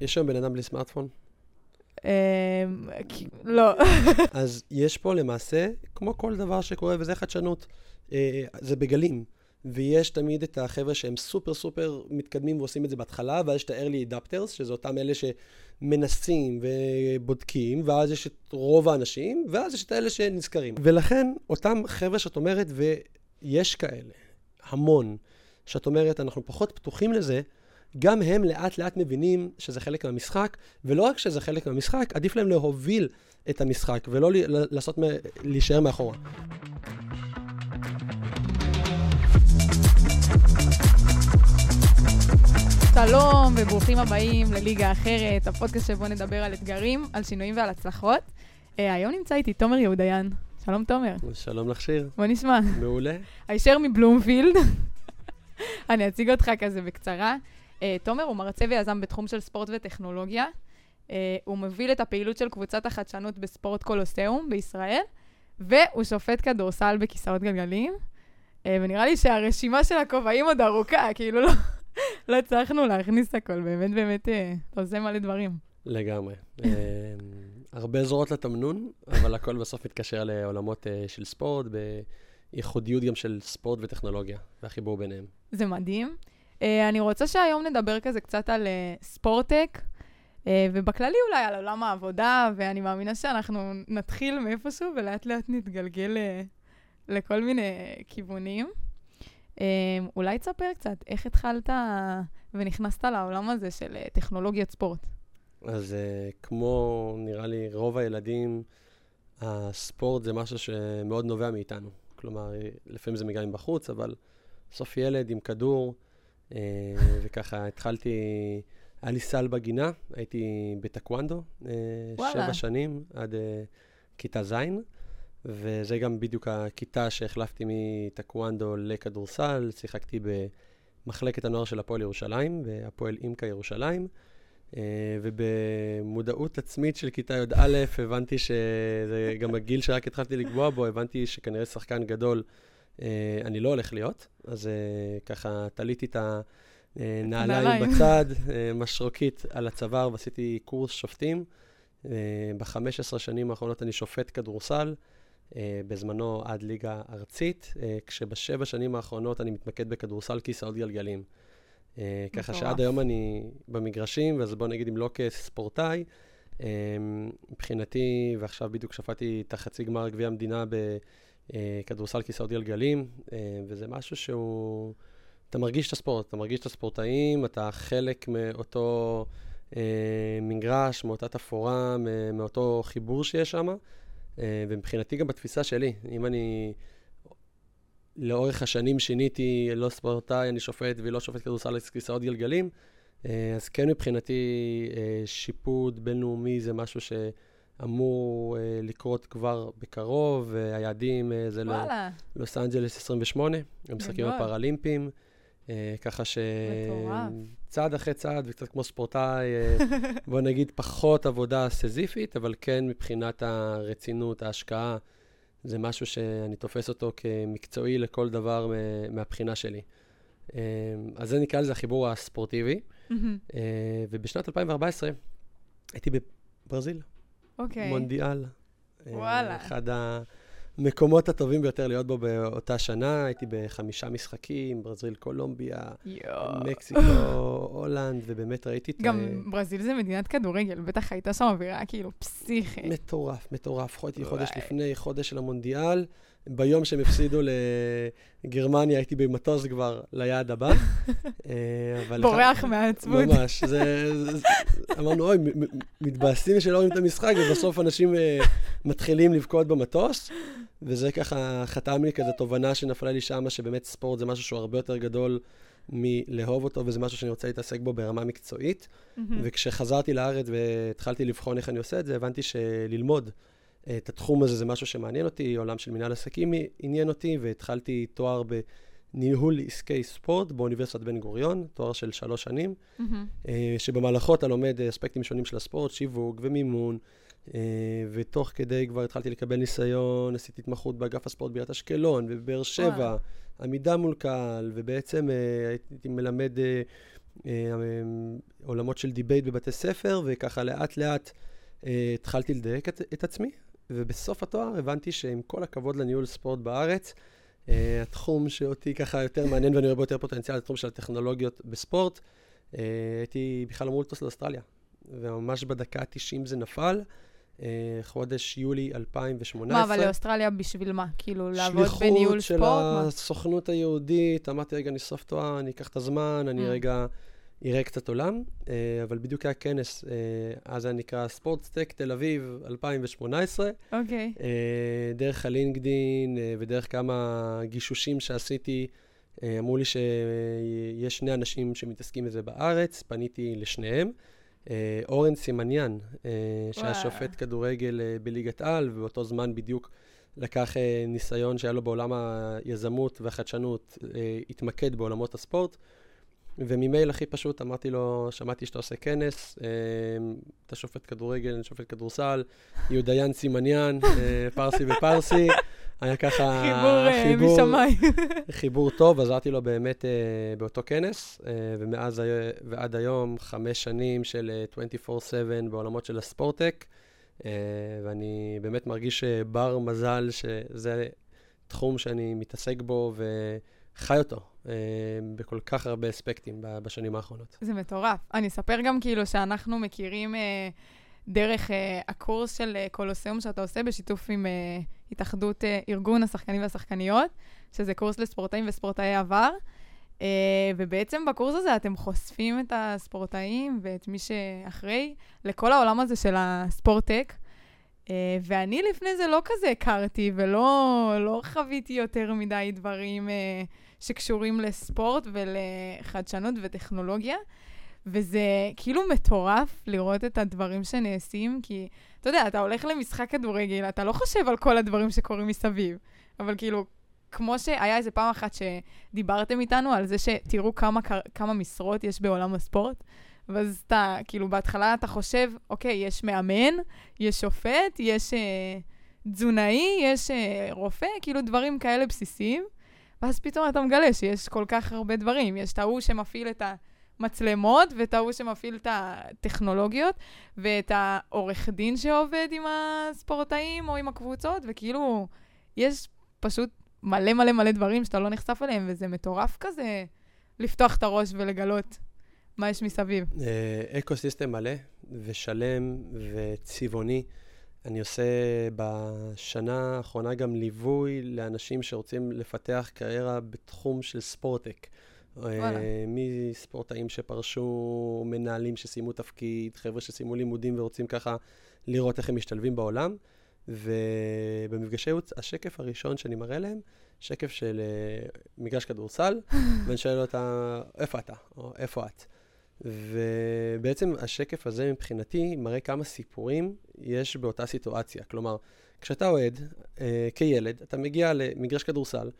יש היום בן אדם בלי סמארטפון? אה, לא. אז יש פה למעשה, כמו כל דבר שקורה, וזה חדשנות, אה, זה בגלים. ויש תמיד את החבר'ה שהם סופר סופר מתקדמים ועושים את זה בהתחלה, ואז יש את ה-early adapters, שזה אותם אלה שמנסים ובודקים, ואז יש את רוב האנשים, ואז יש את האלה שנזכרים. ולכן, אותם חבר'ה שאת אומרת, ויש כאלה, המון, שאת אומרת, אנחנו פחות פתוחים לזה, גם הם לאט לאט מבינים שזה חלק מהמשחק, ולא רק שזה חלק מהמשחק, עדיף להם להוביל את המשחק, ולא לעשות, להישאר מאחורה. שלום וברוכים הבאים לליגה אחרת, הפודקאסט שבו נדבר על אתגרים, על שינויים ועל הצלחות. Uh, היום נמצא איתי תומר יהודיין. שלום תומר. שלום לך שיר. בוא נשמע. מעולה. הישר מבלומפילד. אני אציג אותך כזה בקצרה. Uh, תומר הוא מרצה ויזם בתחום של ספורט וטכנולוגיה. Uh, הוא מוביל את הפעילות של קבוצת החדשנות בספורט קולוסיאום בישראל, והוא שופט כדורסל בכיסאות גלגלים. Uh, ונראה לי שהרשימה של הכובעים עוד ארוכה, כאילו לא... לא הצלחנו להכניס הכל, באמת באמת אתה עושה מלא דברים. לגמרי. הרבה זרועות לתמנון, אבל הכל בסוף מתקשר לעולמות אה, של ספורט, בייחודיות גם של ספורט וטכנולוגיה, והחיבור ביניהם. זה מדהים. אני רוצה שהיום נדבר כזה קצת על ספורטק, ובכללי אולי על עולם העבודה, ואני מאמינה שאנחנו נתחיל מאיפשהו ולאט לאט נתגלגל לכל מיני כיוונים. אולי תספר קצת, איך התחלת ונכנסת לעולם הזה של אה, טכנולוגיית ספורט? אז כמו, נראה לי, רוב הילדים, הספורט זה משהו שמאוד נובע מאיתנו. כלומר, לפעמים זה מגיע מבחוץ, אבל בסוף ילד עם כדור, וככה התחלתי, היה לי סל בגינה, הייתי בטקוונדו, uh, שבע שנים, עד uh, כיתה ז'. וזה גם בדיוק הכיתה שהחלפתי מטקוונדו לכדורסל, שיחקתי במחלקת הנוער של הפועל ירושלים, בהפועל אימקה ירושלים, אה, ובמודעות עצמית של כיתה י"א הבנתי שזה גם הגיל שרק התחלתי לקבוע בו, הבנתי שכנראה שחקן גדול אה, אני לא הולך להיות, אז אה, ככה תליתי את הנעליים בצד, משרוקית על הצוואר ועשיתי קורס שופטים. ב-15 שנים האחרונות אני שופט כדורסל. אה, בזמנו עד ליגה ארצית, אה, כשבשבע שנים האחרונות אני מתמקד בכדורסל כיסאות גלגלים. אה, ככה שעד היום אני במגרשים, אז בוא נגיד אם לא כספורטאי, מבחינתי, ועכשיו בדיוק שפטתי את החצי גמר גביע המדינה בכדורסל כיסאות גלגלים, וזה משהו שהוא... אתה מרגיש את הספורט, אתה מרגיש את הספורטאים, אתה חלק מאותו מגרש, מאותה תפאורה, מאותו חיבור שיש שם. אה, ומבחינתי גם בתפיסה שלי, אם אני לאורך השנים שיניתי, לא ספורטאי, אני שופט ולא שופט כדורסל כיסאות גלגלים, אה, אז כן מבחינתי אה, שיפוט בינלאומי זה משהו שאמור לקרות כבר בקרוב, היעדים זה ללוס אנג'לס 28, המשחקים הפראלימפיים. אה, ככה שצעד אחרי צעד, וקצת כמו ספורטאי, אה, בוא נגיד פחות עבודה סזיפית, אבל כן מבחינת הרצינות, ההשקעה, זה משהו שאני תופס אותו כמקצועי לכל דבר מהבחינה שלי. אה, אז זה נקרא לזה החיבור הספורטיבי. ובשנת 2014 הייתי בברזיל. אוקיי. מונדיאל. וואלה. אחד. המקומות הטובים ביותר להיות בו באותה שנה, הייתי בחמישה משחקים, ברזיל, קולומביה, מקסיקו, הולנד, ובאמת ראיתי את... גם ברזיל זה מדינת כדורגל, בטח הייתה שם אווירה כאילו פסיכית. מטורף, מטורף. הייתי חודש לפני, חודש של המונדיאל. ביום שהם הפסידו לגרמניה, הייתי במטוס כבר ליעד הבא. אה, בורח מהעצבות. ממש. אמרנו, אוי, מתבאסים שלא רואים את המשחק, ובסוף אנשים אה, מתחילים לבכות במטוס. וזה ככה חתם לי כזה תובנה שנפלה לי שמה, שבאמת ספורט זה משהו שהוא הרבה יותר גדול מלאהוב אותו, וזה משהו שאני רוצה להתעסק בו ברמה מקצועית. וכשחזרתי לארץ והתחלתי לבחון איך אני עושה את זה, הבנתי שללמוד את התחום הזה זה משהו שמעניין אותי, עולם של מנהל עסקים עניין אותי, והתחלתי תואר בניהול עסקי ספורט באוניברסיטת בן גוריון, תואר של שלוש שנים, mm-hmm. שבמהלכו אתה לומד אספקטים שונים של הספורט, שיווק ומימון, אה, ותוך כדי כבר התחלתי לקבל ניסיון, עשיתי התמחות באגף הספורט בעיריית אשקלון ובבאר שבע, עמידה מול קהל, ובעצם הייתי מלמד אה, עולמות של debate בבתי ספר, וככה לאט-לאט אה, התחלתי לדייק את, את עצמי, ובסוף התואר הבנתי שעם כל הכבוד לניהול ספורט בארץ, אה, התחום שאותי ככה יותר מעניין ואני רואה בו יותר פוטנציאל, זה התחום של הטכנולוגיות בספורט. אה, הייתי בכלל אמור לטוס לאוסטרליה, וממש בדקה ה-90 זה נפל. אה, חודש יולי 2018. מה, אבל לאוסטרליה בשביל מה? כאילו, לעבוד בניהול ספורט? שליחות של הסוכנות היהודית, אמרתי, רגע, אני סוף תואר, אני אקח את הזמן, אני. רגע אראה קצת עולם. אה, אבל בדיוק היה כנס, אה, אז היה נקרא ספורטסטק תל אביב 2018. אוקיי. דרך הלינקדין ודרך כמה גישושים שעשיתי, אמרו לי שיש שני אנשים שמתעסקים בזה בארץ, פניתי לשניהם. אה, אורן סימניאן, אה, שהיה שופט כדורגל אה, בליגת על, ובאותו זמן בדיוק לקח ניסיון שהיה לו בעולם היזמות והחדשנות, התמקד בעולמות הספורט. וממייל הכי פשוט אמרתי לו, שמעתי שאתה עושה כנס, אתה שופט כדורגל, אני שופט כדורסל, יהודיין סימניאן, פרסי ופרסי. היה ככה חיבור, חיבור משמיים. חיבור טוב, עזרתי לו באמת uh, באותו כנס, uh, ומאז ועד היום חמש שנים של uh, 24/7 בעולמות של הספורטק, uh, ואני באמת מרגיש בר מזל שזה תחום שאני מתעסק בו וחי אותו uh, בכל כך הרבה אספקטים בשנים האחרונות. זה מטורף. אני אספר גם כאילו שאנחנו מכירים... Uh, דרך uh, הקורס של קולוסיאום שאתה עושה בשיתוף עם התאחדות ארגון השחקנים והשחקניות, שזה קורס לספורטאים וספורטאי עבר. Uh, ובעצם בקורס הזה אתם חושפים את הספורטאים ואת מי שאחראי לכל העולם הזה של הספורטק. Uh, ואני לפני זה לא כזה הכרתי ולא לא חוויתי יותר מדי דברים uh, שקשורים לספורט ולחדשנות וטכנולוגיה. וזה כאילו מטורף לראות את הדברים שנעשים, כי אתה יודע, אתה הולך למשחק כדורגל, אתה לא חושב על כל הדברים שקורים מסביב, אבל כאילו, כמו שהיה איזה פעם אחת שדיברתם איתנו על זה שתראו כמה, כמה משרות יש בעולם הספורט, ואז אתה, כאילו, בהתחלה אתה חושב, אוקיי, יש מאמן, יש שופט, יש אה, תזונאי, יש אה, רופא, כאילו דברים כאלה בסיסיים, ואז פתאום אתה מגלה שיש כל כך הרבה דברים. יש את ההוא שמפעיל את ה... מצלמות, ואת ההוא שמפעיל את הטכנולוגיות, ואת העורך דין שעובד עם הספורטאים או עם הקבוצות, וכאילו, יש פשוט מלא מלא מלא דברים שאתה לא נחשף אליהם, וזה מטורף כזה לפתוח את הראש ולגלות מה יש מסביב. אה, אקו סיסטם מלא ושלם וצבעוני. אני עושה בשנה האחרונה גם ליווי לאנשים שרוצים לפתח קריירה בתחום של ספורטק. אה, מספורטאים שפרשו, מנהלים שסיימו תפקיד, חבר'ה שסיימו לימודים ורוצים ככה לראות איך הם משתלבים בעולם. ובמפגשי ייעוץ, השקף הראשון שאני מראה להם, שקף של uh, מגרש כדורסל, ואני שואל אותה, איפה אתה? או איפה את? ובעצם השקף הזה מבחינתי מראה כמה סיפורים יש באותה סיטואציה. כלומר, כשאתה אוהד, uh, כילד, אתה מגיע למגרש כדורסל,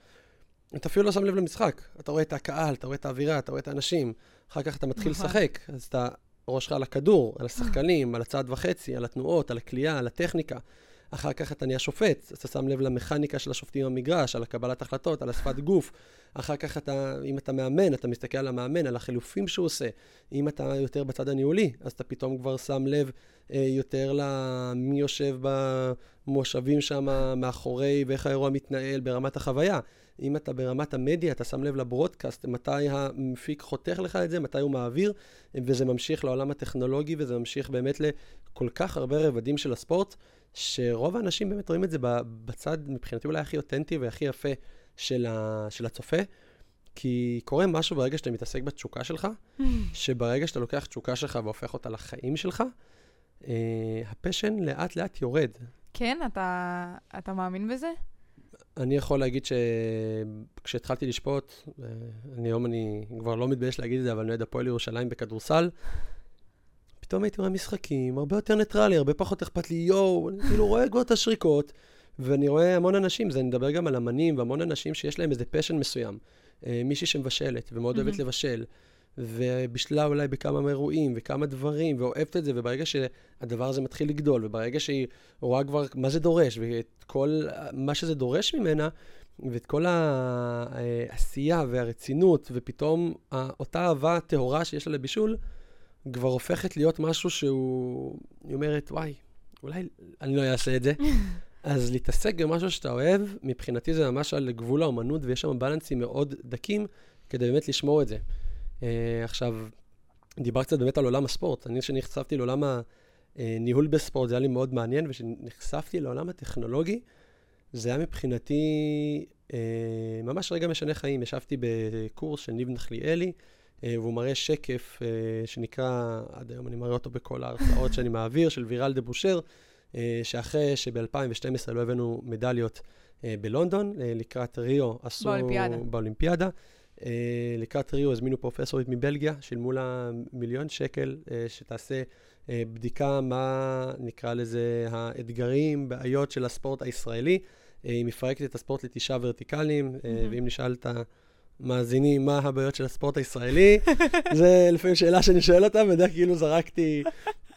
אתה אפילו לא שם לב למשחק. אתה רואה את הקהל, אתה רואה את האווירה, אתה רואה את האנשים. אחר כך אתה מתחיל נכון. לשחק, אז אתה ראשך על הכדור, על השחקנים, על הצעד וחצי, על התנועות, על הכלייה, על הטכניקה. אחר כך אתה נהיה שופט, אתה שם לב למכניקה של השופטים במגרש, על הקבלת החלטות, על השפת גוף. אחר כך אתה, אם אתה מאמן, אתה מסתכל על המאמן, על החילופים שהוא עושה. אם אתה יותר בצד הניהולי, אז אתה פתאום כבר שם לב אה, יותר למי יושב במושבים שם מאחורי ואיך האירוע מתנהל ברמת החוויה. אם אתה ברמת המדיה, אתה שם לב לברודקאסט, מתי המפיק חותך לך את זה, מתי הוא מעביר, וזה ממשיך לעולם הטכנולוגי, וזה ממשיך באמת לכל כך הרבה רבדים של הספורט, שרוב האנשים באמת רואים את זה בצד, מבחינתי אולי הכי אותנטי והכי יפה של, ה, של הצופה. כי קורה משהו ברגע שאתה מתעסק בתשוקה שלך, שברגע שאתה לוקח תשוקה שלך והופך אותה לחיים שלך, אה, הפשן לאט לאט יורד. כן, אתה, אתה מאמין בזה? אני יכול להגיד שכשהתחלתי לשפוט, אה, אני היום אני כבר לא מתבייש להגיד את זה, אבל אני אוהד הפועל ירושלים בכדורסל, פתאום הייתי רואה משחקים הרבה יותר ניטרלי, הרבה פחות אכפת לי, יואו, אני כאילו רואה כבר את השריקות, ואני רואה המון אנשים, זה אני מדבר גם על אמנים והמון אנשים שיש להם איזה פשן מסוים. אה, מישהי שמבשלת ומאוד mm-hmm. אוהבת לבשל. ובישלה אולי בכמה אירועים וכמה דברים, ואוהבת את זה, וברגע שהדבר הזה מתחיל לגדול, וברגע שהיא רואה כבר מה זה דורש, ואת כל מה שזה דורש ממנה, ואת כל העשייה והרצינות, ופתאום אותה אהבה טהורה שיש לה לבישול, כבר הופכת להיות משהו שהוא, היא אומרת, וואי, אולי אני לא אעשה את זה. אז להתעסק במשהו שאתה אוהב, מבחינתי זה ממש על גבול האומנות, ויש שם בלנסים מאוד דקים כדי באמת לשמור את זה. Uh, עכשיו, דיבר קצת באמת על עולם הספורט. אני, כשנחשפתי לעולם הניהול בספורט, זה היה לי מאוד מעניין, וכשנחשפתי לעולם הטכנולוגי, זה היה מבחינתי uh, ממש רגע משנה חיים. ישבתי בקורס של ניב נחליאלי, והוא מראה שקף uh, שנקרא, עד היום אני מראה אותו בכל ההרצאות שאני מעביר, של ויראל דה בושר. אה, שאחרי שב-2012 לא הבאנו מדליות אה, בלונדון, אה, לקראת ריו עשו... באולימפיאדה. באולימפיאדה. לקראת ריו הזמינו פרופסורית מבלגיה, שילמו לה מיליון שקל, שתעשה בדיקה מה נקרא לזה האתגרים, בעיות של הספורט הישראלי. היא מפרקת את הספורט לתשעה ורטיקלים, mm-hmm. ואם נשאל את המאזינים מה הבעיות של הספורט הישראלי, זה לפעמים שאלה שאני שואל אותה, בדרך כאילו זרקתי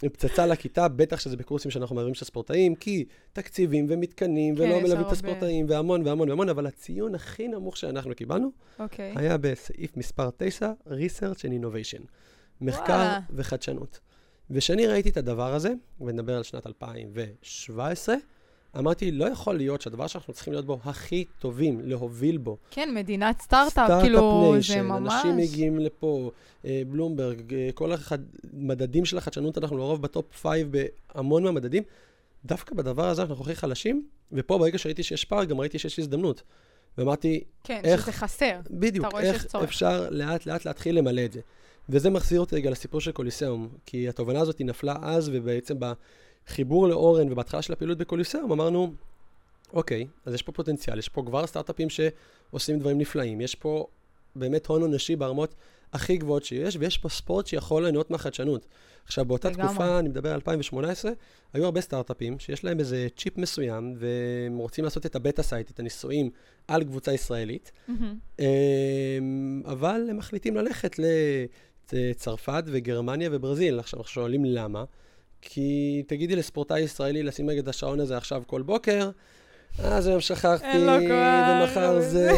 פצצה לכיתה, בטח שזה בקורסים שאנחנו מעבירים של הספורטאים, כי תקציבים ומתקנים, כן, ולא מלווים את הספורטאים, והמון והמון והמון, אבל הציון הכי נמוך שאנחנו קיבלנו, okay. אוקיי. היה בסעיף מספר 9, Research and Innovation. מחקר וואלה. וחדשנות. וכשאני ראיתי את הדבר הזה, ונדבר על שנת 2017, אמרתי, לא יכול להיות שהדבר שאנחנו צריכים להיות בו הכי טובים, להוביל בו. כן, מדינת סטארט-אפ, כאילו, זה ממש... אנשים מגיעים לפה, אה, בלומברג, אה, כל המדדים של החדשנות, אנחנו לרוב בטופ 5 בהמון מהמדדים. דווקא בדבר הזה אנחנו הכי חלשים, ופה ברגע שראיתי שיש פער, גם ראיתי שיש הזדמנות. ואמרתי, כן, איך... שזה חסר. בדיוק, איך אפשר לאט-לאט להתחיל למלא את זה. וזה מחזיר אותי רגע לסיפור של קוליסאום, כי התובנה הזאת נפלה אז, ובעצם ב... חיבור לאורן ובהתחלה של הפעילות בקוליסאום, אמרנו, אוקיי, אז יש פה פוטנציאל, יש פה כבר סטארט-אפים שעושים דברים נפלאים, יש פה באמת הון אנושי ברמות הכי גבוהות שיש, ויש פה ספורט שיכול ליהנות מהחדשנות. עכשיו, באותה לגמרי. תקופה, אני מדבר על 2018, היו הרבה סטארט-אפים שיש להם איזה צ'יפ מסוים, והם רוצים לעשות את ה beta site, את הניסויים, על קבוצה ישראלית, mm-hmm. אבל הם מחליטים ללכת לצרפת וגרמניה וברזיל. עכשיו, אנחנו שואלים למה. כי תגידי לספורטאי ישראלי לשים רגע את השעון הזה עכשיו כל בוקר, אז היום שכחתי, ומחר זה,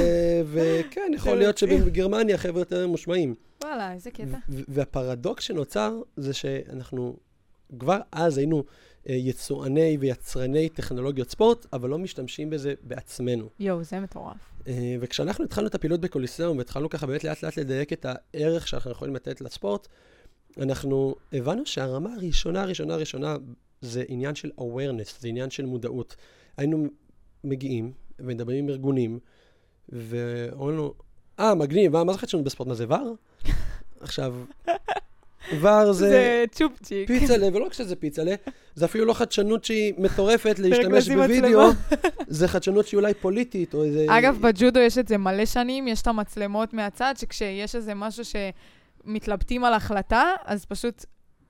וכן, יכול להיות שבגרמניה חבר'ה יותר ממושמעים. וואלה, איזה קטע. והפרדוקס שנוצר זה שאנחנו כבר אז היינו אה, יצואני ויצרני טכנולוגיות ספורט, אבל לא משתמשים בזה בעצמנו. יואו, זה מטורף. אה, וכשאנחנו התחלנו את הפעילות בקוליסאום, והתחלנו ככה באמת לאט לאט לדייק את הערך שאנחנו יכולים לתת לספורט, אנחנו הבנו שהרמה הראשונה, הראשונה, הראשונה, זה עניין של awareness, זה עניין של מודעות. היינו מגיעים ומדברים עם ארגונים, ואומרים לנו, אה, מגניב, מה, מה זה חדשנות בספורט? מה זה ור? עכשיו, ור זה... זה צ'ופצ'יק. פיצלה, ולא רק שזה פיצלה, זה אפילו לא חדשנות שהיא מטורפת להשתמש בווידאו, זה חדשנות שהיא אולי פוליטית, או איזה... אגב, בג'ודו יש את זה מלא שנים, יש את המצלמות מהצד, שכשיש איזה משהו ש... מתלבטים על החלטה, אז פשוט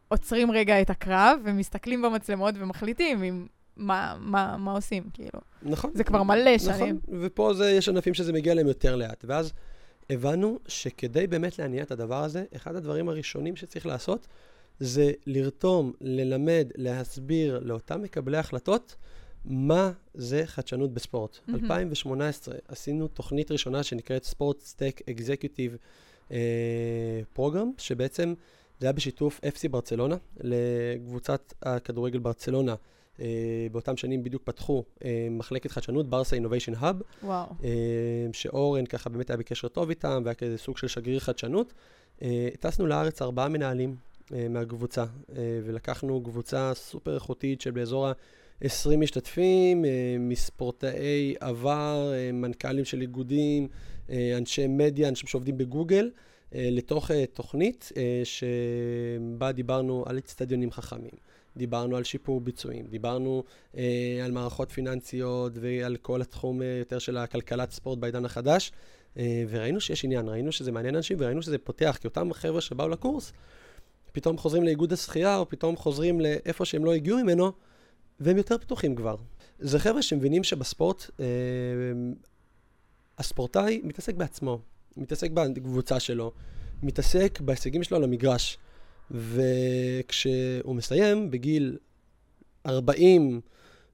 עוצרים רגע את הקרב ומסתכלים במצלמות ומחליטים אם... מה, מה, מה עושים, כאילו. נכון. זה כבר מלא נכון. שנים. נכון, ופה זה, יש ענפים שזה מגיע להם יותר לאט. ואז הבנו שכדי באמת להניע את הדבר הזה, אחד הדברים הראשונים שצריך לעשות, זה לרתום, ללמד, להסביר לאותם מקבלי החלטות, מה זה חדשנות בספורט. Mm-hmm. 2018 עשינו תוכנית ראשונה שנקראת Sports Tech Executive Program, שבעצם זה היה בשיתוף FC ברצלונה, לקבוצת הכדורגל ברצלונה. Uh, באותם שנים בדיוק פתחו uh, מחלקת חדשנות, Barça Innovation Hub. וואו. Uh, שאורן ככה באמת היה בקשר טוב איתם, והיה כזה סוג של שגריר חדשנות. Uh, טסנו לארץ ארבעה מנהלים uh, מהקבוצה, uh, ולקחנו קבוצה סופר איכותית של באזור ה-20 משתתפים, uh, מספורטאי עבר, uh, מנכ"לים של איגודים, אה, אנשי מדיה, אנשים שעובדים בגוגל, אה, לתוך אה, תוכנית שבה דיברנו על אצטדיונים חכמים. דיברנו על שיפור ביצועים, דיברנו אה, על מערכות פיננסיות ועל כל התחום אה, יותר של הכלכלת ספורט בעידן החדש, אה, וראינו שיש עניין, ראינו שזה מעניין אנשים וראינו שזה פותח, כי אותם חבר'ה שבאו לקורס, פתאום חוזרים לאיגוד השחייה, או פתאום חוזרים לאיפה שהם לא הגיעו ממנו, והם יותר פתוחים כבר. זה חבר'ה שמבינים שבספורט אה, הספורטאי מתעסק בעצמו, מתעסק בקבוצה שלו, מתעסק בהישגים שלו על המגרש. וכשהוא מסיים בגיל 40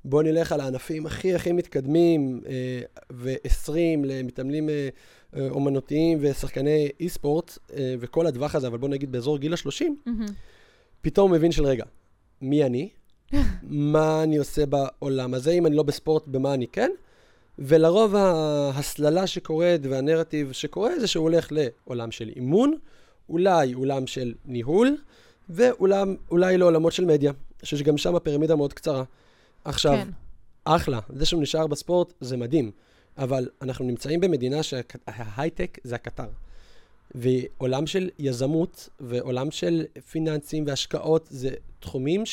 בוא נלך על הענפים הכי הכי מתקדמים, אה, ו-20 למתעמלים אה, אה, אומנותיים ושחקני אי-ספורט, אה, וכל הטווח הזה, אבל בוא נגיד באזור גיל ה-30, מהמם. פתאום הוא מבין של רגע, מי אני? מה אני עושה בעולם הזה? אם אני לא בספורט, במה אני כן? ולרוב ההסללה שקורית והנרטיב שקורה זה שהוא הולך לעולם של אימון, אולי עולם של ניהול, ואולי לעולמות של מדיה, שגם שם הפירמידה מאוד קצרה. עכשיו, כן. אחלה, זה שהוא נשאר בספורט זה מדהים, אבל אנחנו נמצאים במדינה שההייטק זה הקטר. ועולם של יזמות ועולם של פיננסים והשקעות זה תחומים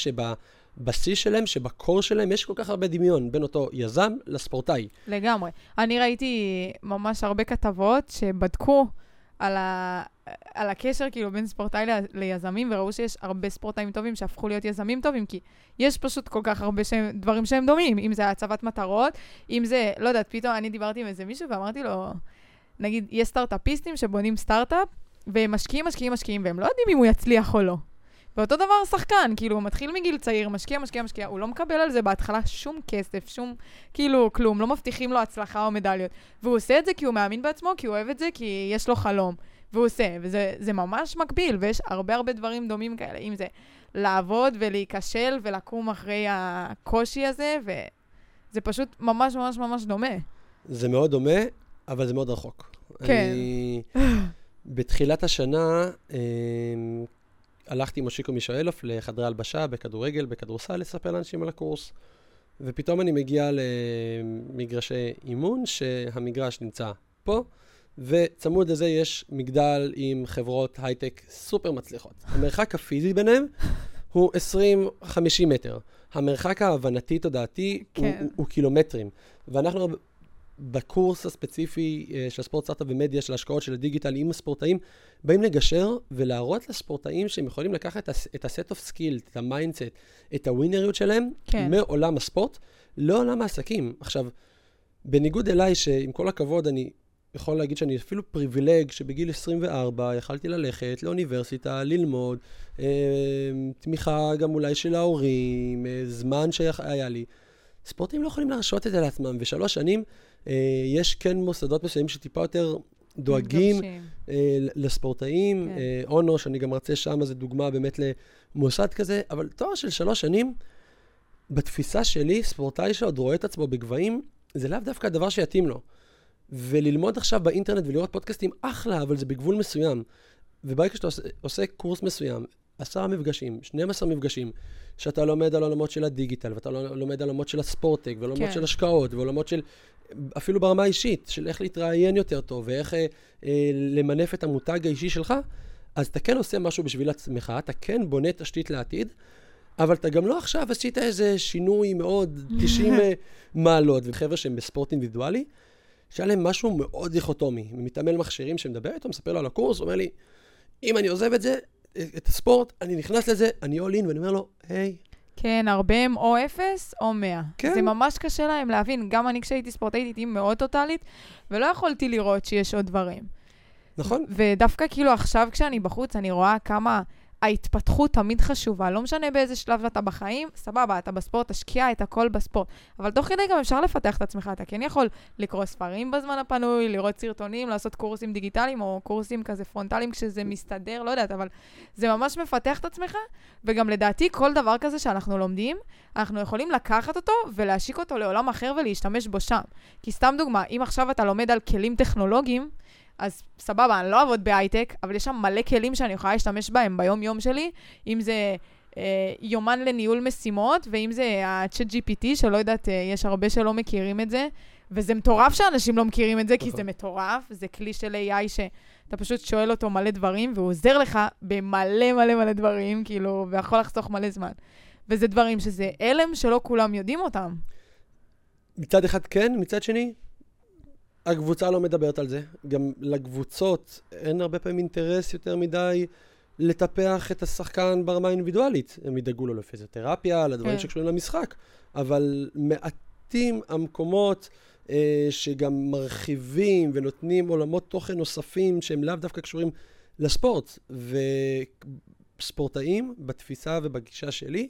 שבבסיס שלהם, שבקור שלהם יש כל כך הרבה דמיון בין אותו יזם לספורטאי. לגמרי. אני ראיתי ממש הרבה כתבות שבדקו על, ה... על הקשר כאילו בין ספורטאי ל... ליזמים, וראו שיש הרבה ספורטאים טובים שהפכו להיות יזמים טובים, כי יש פשוט כל כך הרבה שהם... דברים שהם דומים, אם זה הצבת מטרות, אם זה, לא יודעת, פתאום אני דיברתי עם איזה מישהו ואמרתי לו, נגיד, יש סטארט-אפיסטים שבונים סטארט-אפ, והם משקיעים, משקיעים, משקיעים, והם לא יודעים אם הוא יצליח או לא. ואותו דבר שחקן, כאילו, הוא מתחיל מגיל צעיר, משקיע, משקיע, משקיע, הוא לא מקבל על זה בהתחלה שום כסף, שום, כאילו, כלום, לא מבטיחים לו הצלחה או מדליות. והוא עושה את זה כי הוא מאמין בעצמו, כי הוא אוהב את זה, כי יש לו חלום. והוא עושה, וזה זה ממש מקביל, ויש הרבה הרבה דברים דומים כאלה, אם זה לעבוד ולהיכשל ולקום אחרי הקושי הזה, וזה פשוט ממש ממש ממש דומה. זה מאוד דומה, אבל זה מאוד רחוק. כן. אני... בתחילת השנה אה, הלכתי עם מושיקו מישאלוף לחדרי הלבשה בכדורגל, בכדורסל, לספר לאנשים על הקורס. ופתאום אני מגיע למגרשי אימון, שהמגרש נמצא פה, וצמוד לזה יש מגדל עם חברות הייטק סופר מצליחות. המרחק הפיזי ביניהם הוא 20-50 מטר. המרחק ההבנתי-תודעתי כן. הוא, הוא, הוא קילומטרים. ואנחנו בקורס הספציפי אה, של הספורט סטארט-אפ ומדיה, של השקעות של הדיגיטל עם הספורטאים, באים לגשר ולהראות לספורטאים שהם יכולים לקחת את ה- את ה-set of skill, את ה mindset, את הווינריות שלהם, כן. מעולם הספורט לעולם העסקים. עכשיו, בניגוד אליי, שעם כל הכבוד, אני יכול להגיד שאני אפילו privileged, שבגיל 24 יכלתי ללכת לאוניברסיטה, ללמוד, אה, תמיכה גם אולי של ההורים, אה, זמן שהיה לי. ספורטאים לא יכולים להרשות את זה לעצמם, ושלוש שנים יש כן מוסדות מסוימים שטיפה יותר דואגים. אה, לספורטאים. כן. אה, אונו, שאני גם מרצה שם, זה דוגמה באמת למוסד כזה, אבל תואר של שלוש שנים, בתפיסה שלי, ספורטאי שעוד רואה את עצמו בגבהים, זה לאו דווקא הדבר שיתאים לו. וללמוד עכשיו באינטרנט ולראות פודקאסטים, אחלה, אבל זה בגבול מסוים. וברגע שאתה עושה, עושה קורס מסוים, עשרה מפגשים, 12 מפגשים, שאתה לומד על עולמות של הדיגיטל, ואתה לא- לומד על עולמות של הספורטק, ועולמות כן. של השקעות, ועולמות של, אפילו ברמה האישית, של איך להתראיין יותר טוב, ואיך אה, אה, למנף את המותג האישי שלך, אז אתה כן עושה משהו בשביל עצמך, אתה כן בונה תשתית לעתיד, אבל אתה גם לא עכשיו עשית איזה שינוי מאוד 90 אה, מעלות. וחבר'ה שהם בספורט אינדיבידואלי, שהיה להם משהו מאוד דיכוטומי. מתעמל מכשירים שמדבר איתו, מספר לו על הקורס, אומר לי, אם אני עוזב את זה, את הספורט, אני נכנס לזה, אני all in, ואני אומר לו, היי, כן, הרבה הם או אפס או מאה. כן. זה ממש קשה להם להבין. גם אני כשהייתי ספורטאית הייתי מאוד טוטאלית, ולא יכולתי לראות שיש עוד דברים. נכון? ודווקא כאילו עכשיו כשאני בחוץ, אני רואה כמה ההתפתחות תמיד חשובה. לא משנה באיזה שלב אתה בחיים, סבבה, אתה בספורט, תשקיע את הכל בספורט. אבל תוך כדי גם אפשר לפתח את עצמך. אתה כן יכול לקרוא ספרים בזמן הפנוי, לראות סרטונים, לעשות קורסים דיגיטליים או קורסים כזה פרונטליים כשזה מסתדר, לא יודעת, אבל זה ממש מפתח את עצמך. וגם לדעתי, כל דבר כזה שאנחנו לומדים, אנחנו יכולים לקחת אותו ולהשיק אותו לעולם אחר ולהשתמש בו שם. כי סתם דוגמה, אם עכשיו אתה לומד על כלים טכנולוגיים, אז סבבה, אני לא אעבוד בהייטק, אבל יש שם מלא כלים שאני יכולה להשתמש בהם ביום-יום שלי, אם זה אה, יומן לניהול משימות, ואם זה ה-chat GPT, שלא יודעת, אה, יש הרבה שלא מכירים את זה, וזה מטורף שאנשים לא מכירים את זה, כי נכון. זה מטורף, זה כלי של AI שאתה פשוט שואל אותו מלא דברים, והוא עוזר לך במלא מלא מלא דברים, כאילו, ויכול לחסוך מלא זמן. וזה דברים שזה הלם שלא כולם יודעים אותם. מצד אחד כן, מצד שני, הקבוצה לא מדברת על זה. גם לקבוצות אין הרבה פעמים אינטרס יותר מדי לטפח את השחקן ברמה האינדיבידואלית. הם ידאגו לו לפיזיותרפיה, לדברים כן. שקשורים למשחק, אבל מעטים המקומות אה, שגם מרחיבים ונותנים עולמות תוכן נוספים שהם לאו דווקא קשורים לספורט. וספורטאים, בתפיסה ובגישה שלי,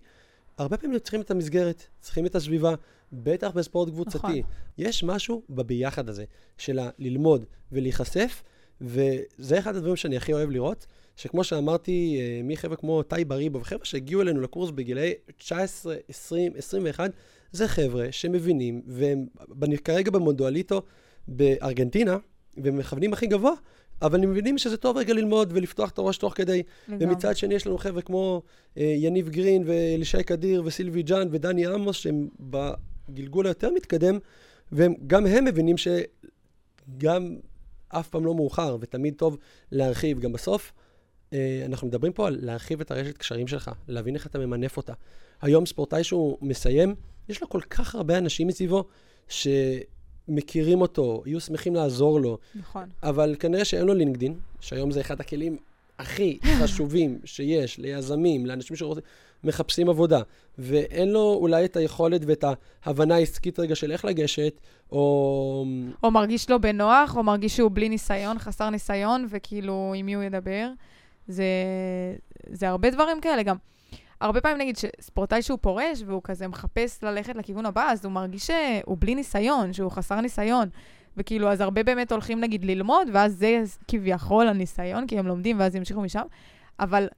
הרבה פעמים צריכים את המסגרת, צריכים את הסביבה, בטח בספורט קבוצתי. נכון. יש משהו בביחד הזה, של הללמוד ולהיחשף, וזה אחד הדברים שאני הכי אוהב לראות, שכמו שאמרתי, אה, מחבר'ה כמו טי בריבו וחבר'ה שהגיעו אלינו לקורס בגילאי 19, 20, 21, זה חבר'ה שמבינים, והם כרגע במונדואליטו בארגנטינה, והם מכוונים הכי גבוה, אבל הם מבינים שזה טוב רגע ללמוד ולפתוח את הראש תוך כדי. לגמרי. ומצד שני יש לנו חבר'ה כמו אה, יניב גרין ואלישי קדיר וסילבי ג'אן ודני עמוס, שהם בגלגול היותר מתקדם, וגם הם מבינים שגם אף פעם לא מאוחר, ותמיד טוב להרחיב. גם בסוף, אה, אנחנו מדברים פה על להרחיב את הרשת קשרים שלך, להבין איך אתה ממנף אותה. היום ספורטאי שהוא מסיים, יש לו כל כך הרבה אנשים מסביבו שמכירים אותו, יהיו שמחים לעזור לו, נכון. אבל כנראה שאין לו לינקדין, שהיום זה אחד הכלים הכי חשובים שיש ליזמים, לאנשים שמחפשים עבודה, ואין לו אולי את היכולת ואת ההבנה העסקית רגע של איך לגשת, או... או מרגיש לא בנוח, או מרגיש שהוא בלי ניסיון, חסר ניסיון, וכאילו, עם מי הוא ידבר. זה, זה הרבה דברים כאלה. גם הרבה פעמים, נגיד, שספורטאי שהוא פורש, והוא כזה מחפש ללכת לכיוון הבא, אז הוא מרגיש שהוא בלי ניסיון, שהוא חסר ניסיון. וכאילו, אז הרבה באמת הולכים, נגיד, ללמוד, ואז זה כביכול הניסיון, כי הם לומדים, ואז ימשיכו משם. אבל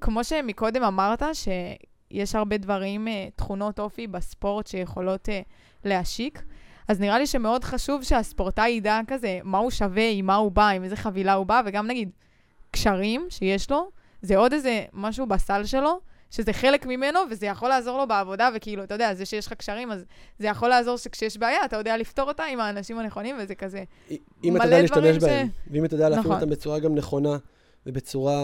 כמו שמקודם אמרת, שיש הרבה דברים, אה, תכונות אופי בספורט שיכולות אה, להשיק, אז נראה לי שמאוד חשוב שהספורטאי ידע כזה מה הוא שווה, עם מה הוא בא, עם איזה חבילה הוא בא, וגם נגיד קשרים שיש לו, זה עוד איזה משהו בסל שלו, שזה חלק ממנו, וזה יכול לעזור לו בעבודה, וכאילו, אתה יודע, זה שיש לך קשרים, אז זה יכול לעזור שכשיש בעיה, אתה יודע לפתור אותה עם האנשים הנכונים, וזה כזה... אם אתה מלא יודע להשתמש דברים ש- בהם, ואם אתה יודע להפעיל נכון. אותם בצורה גם נכונה, ובצורה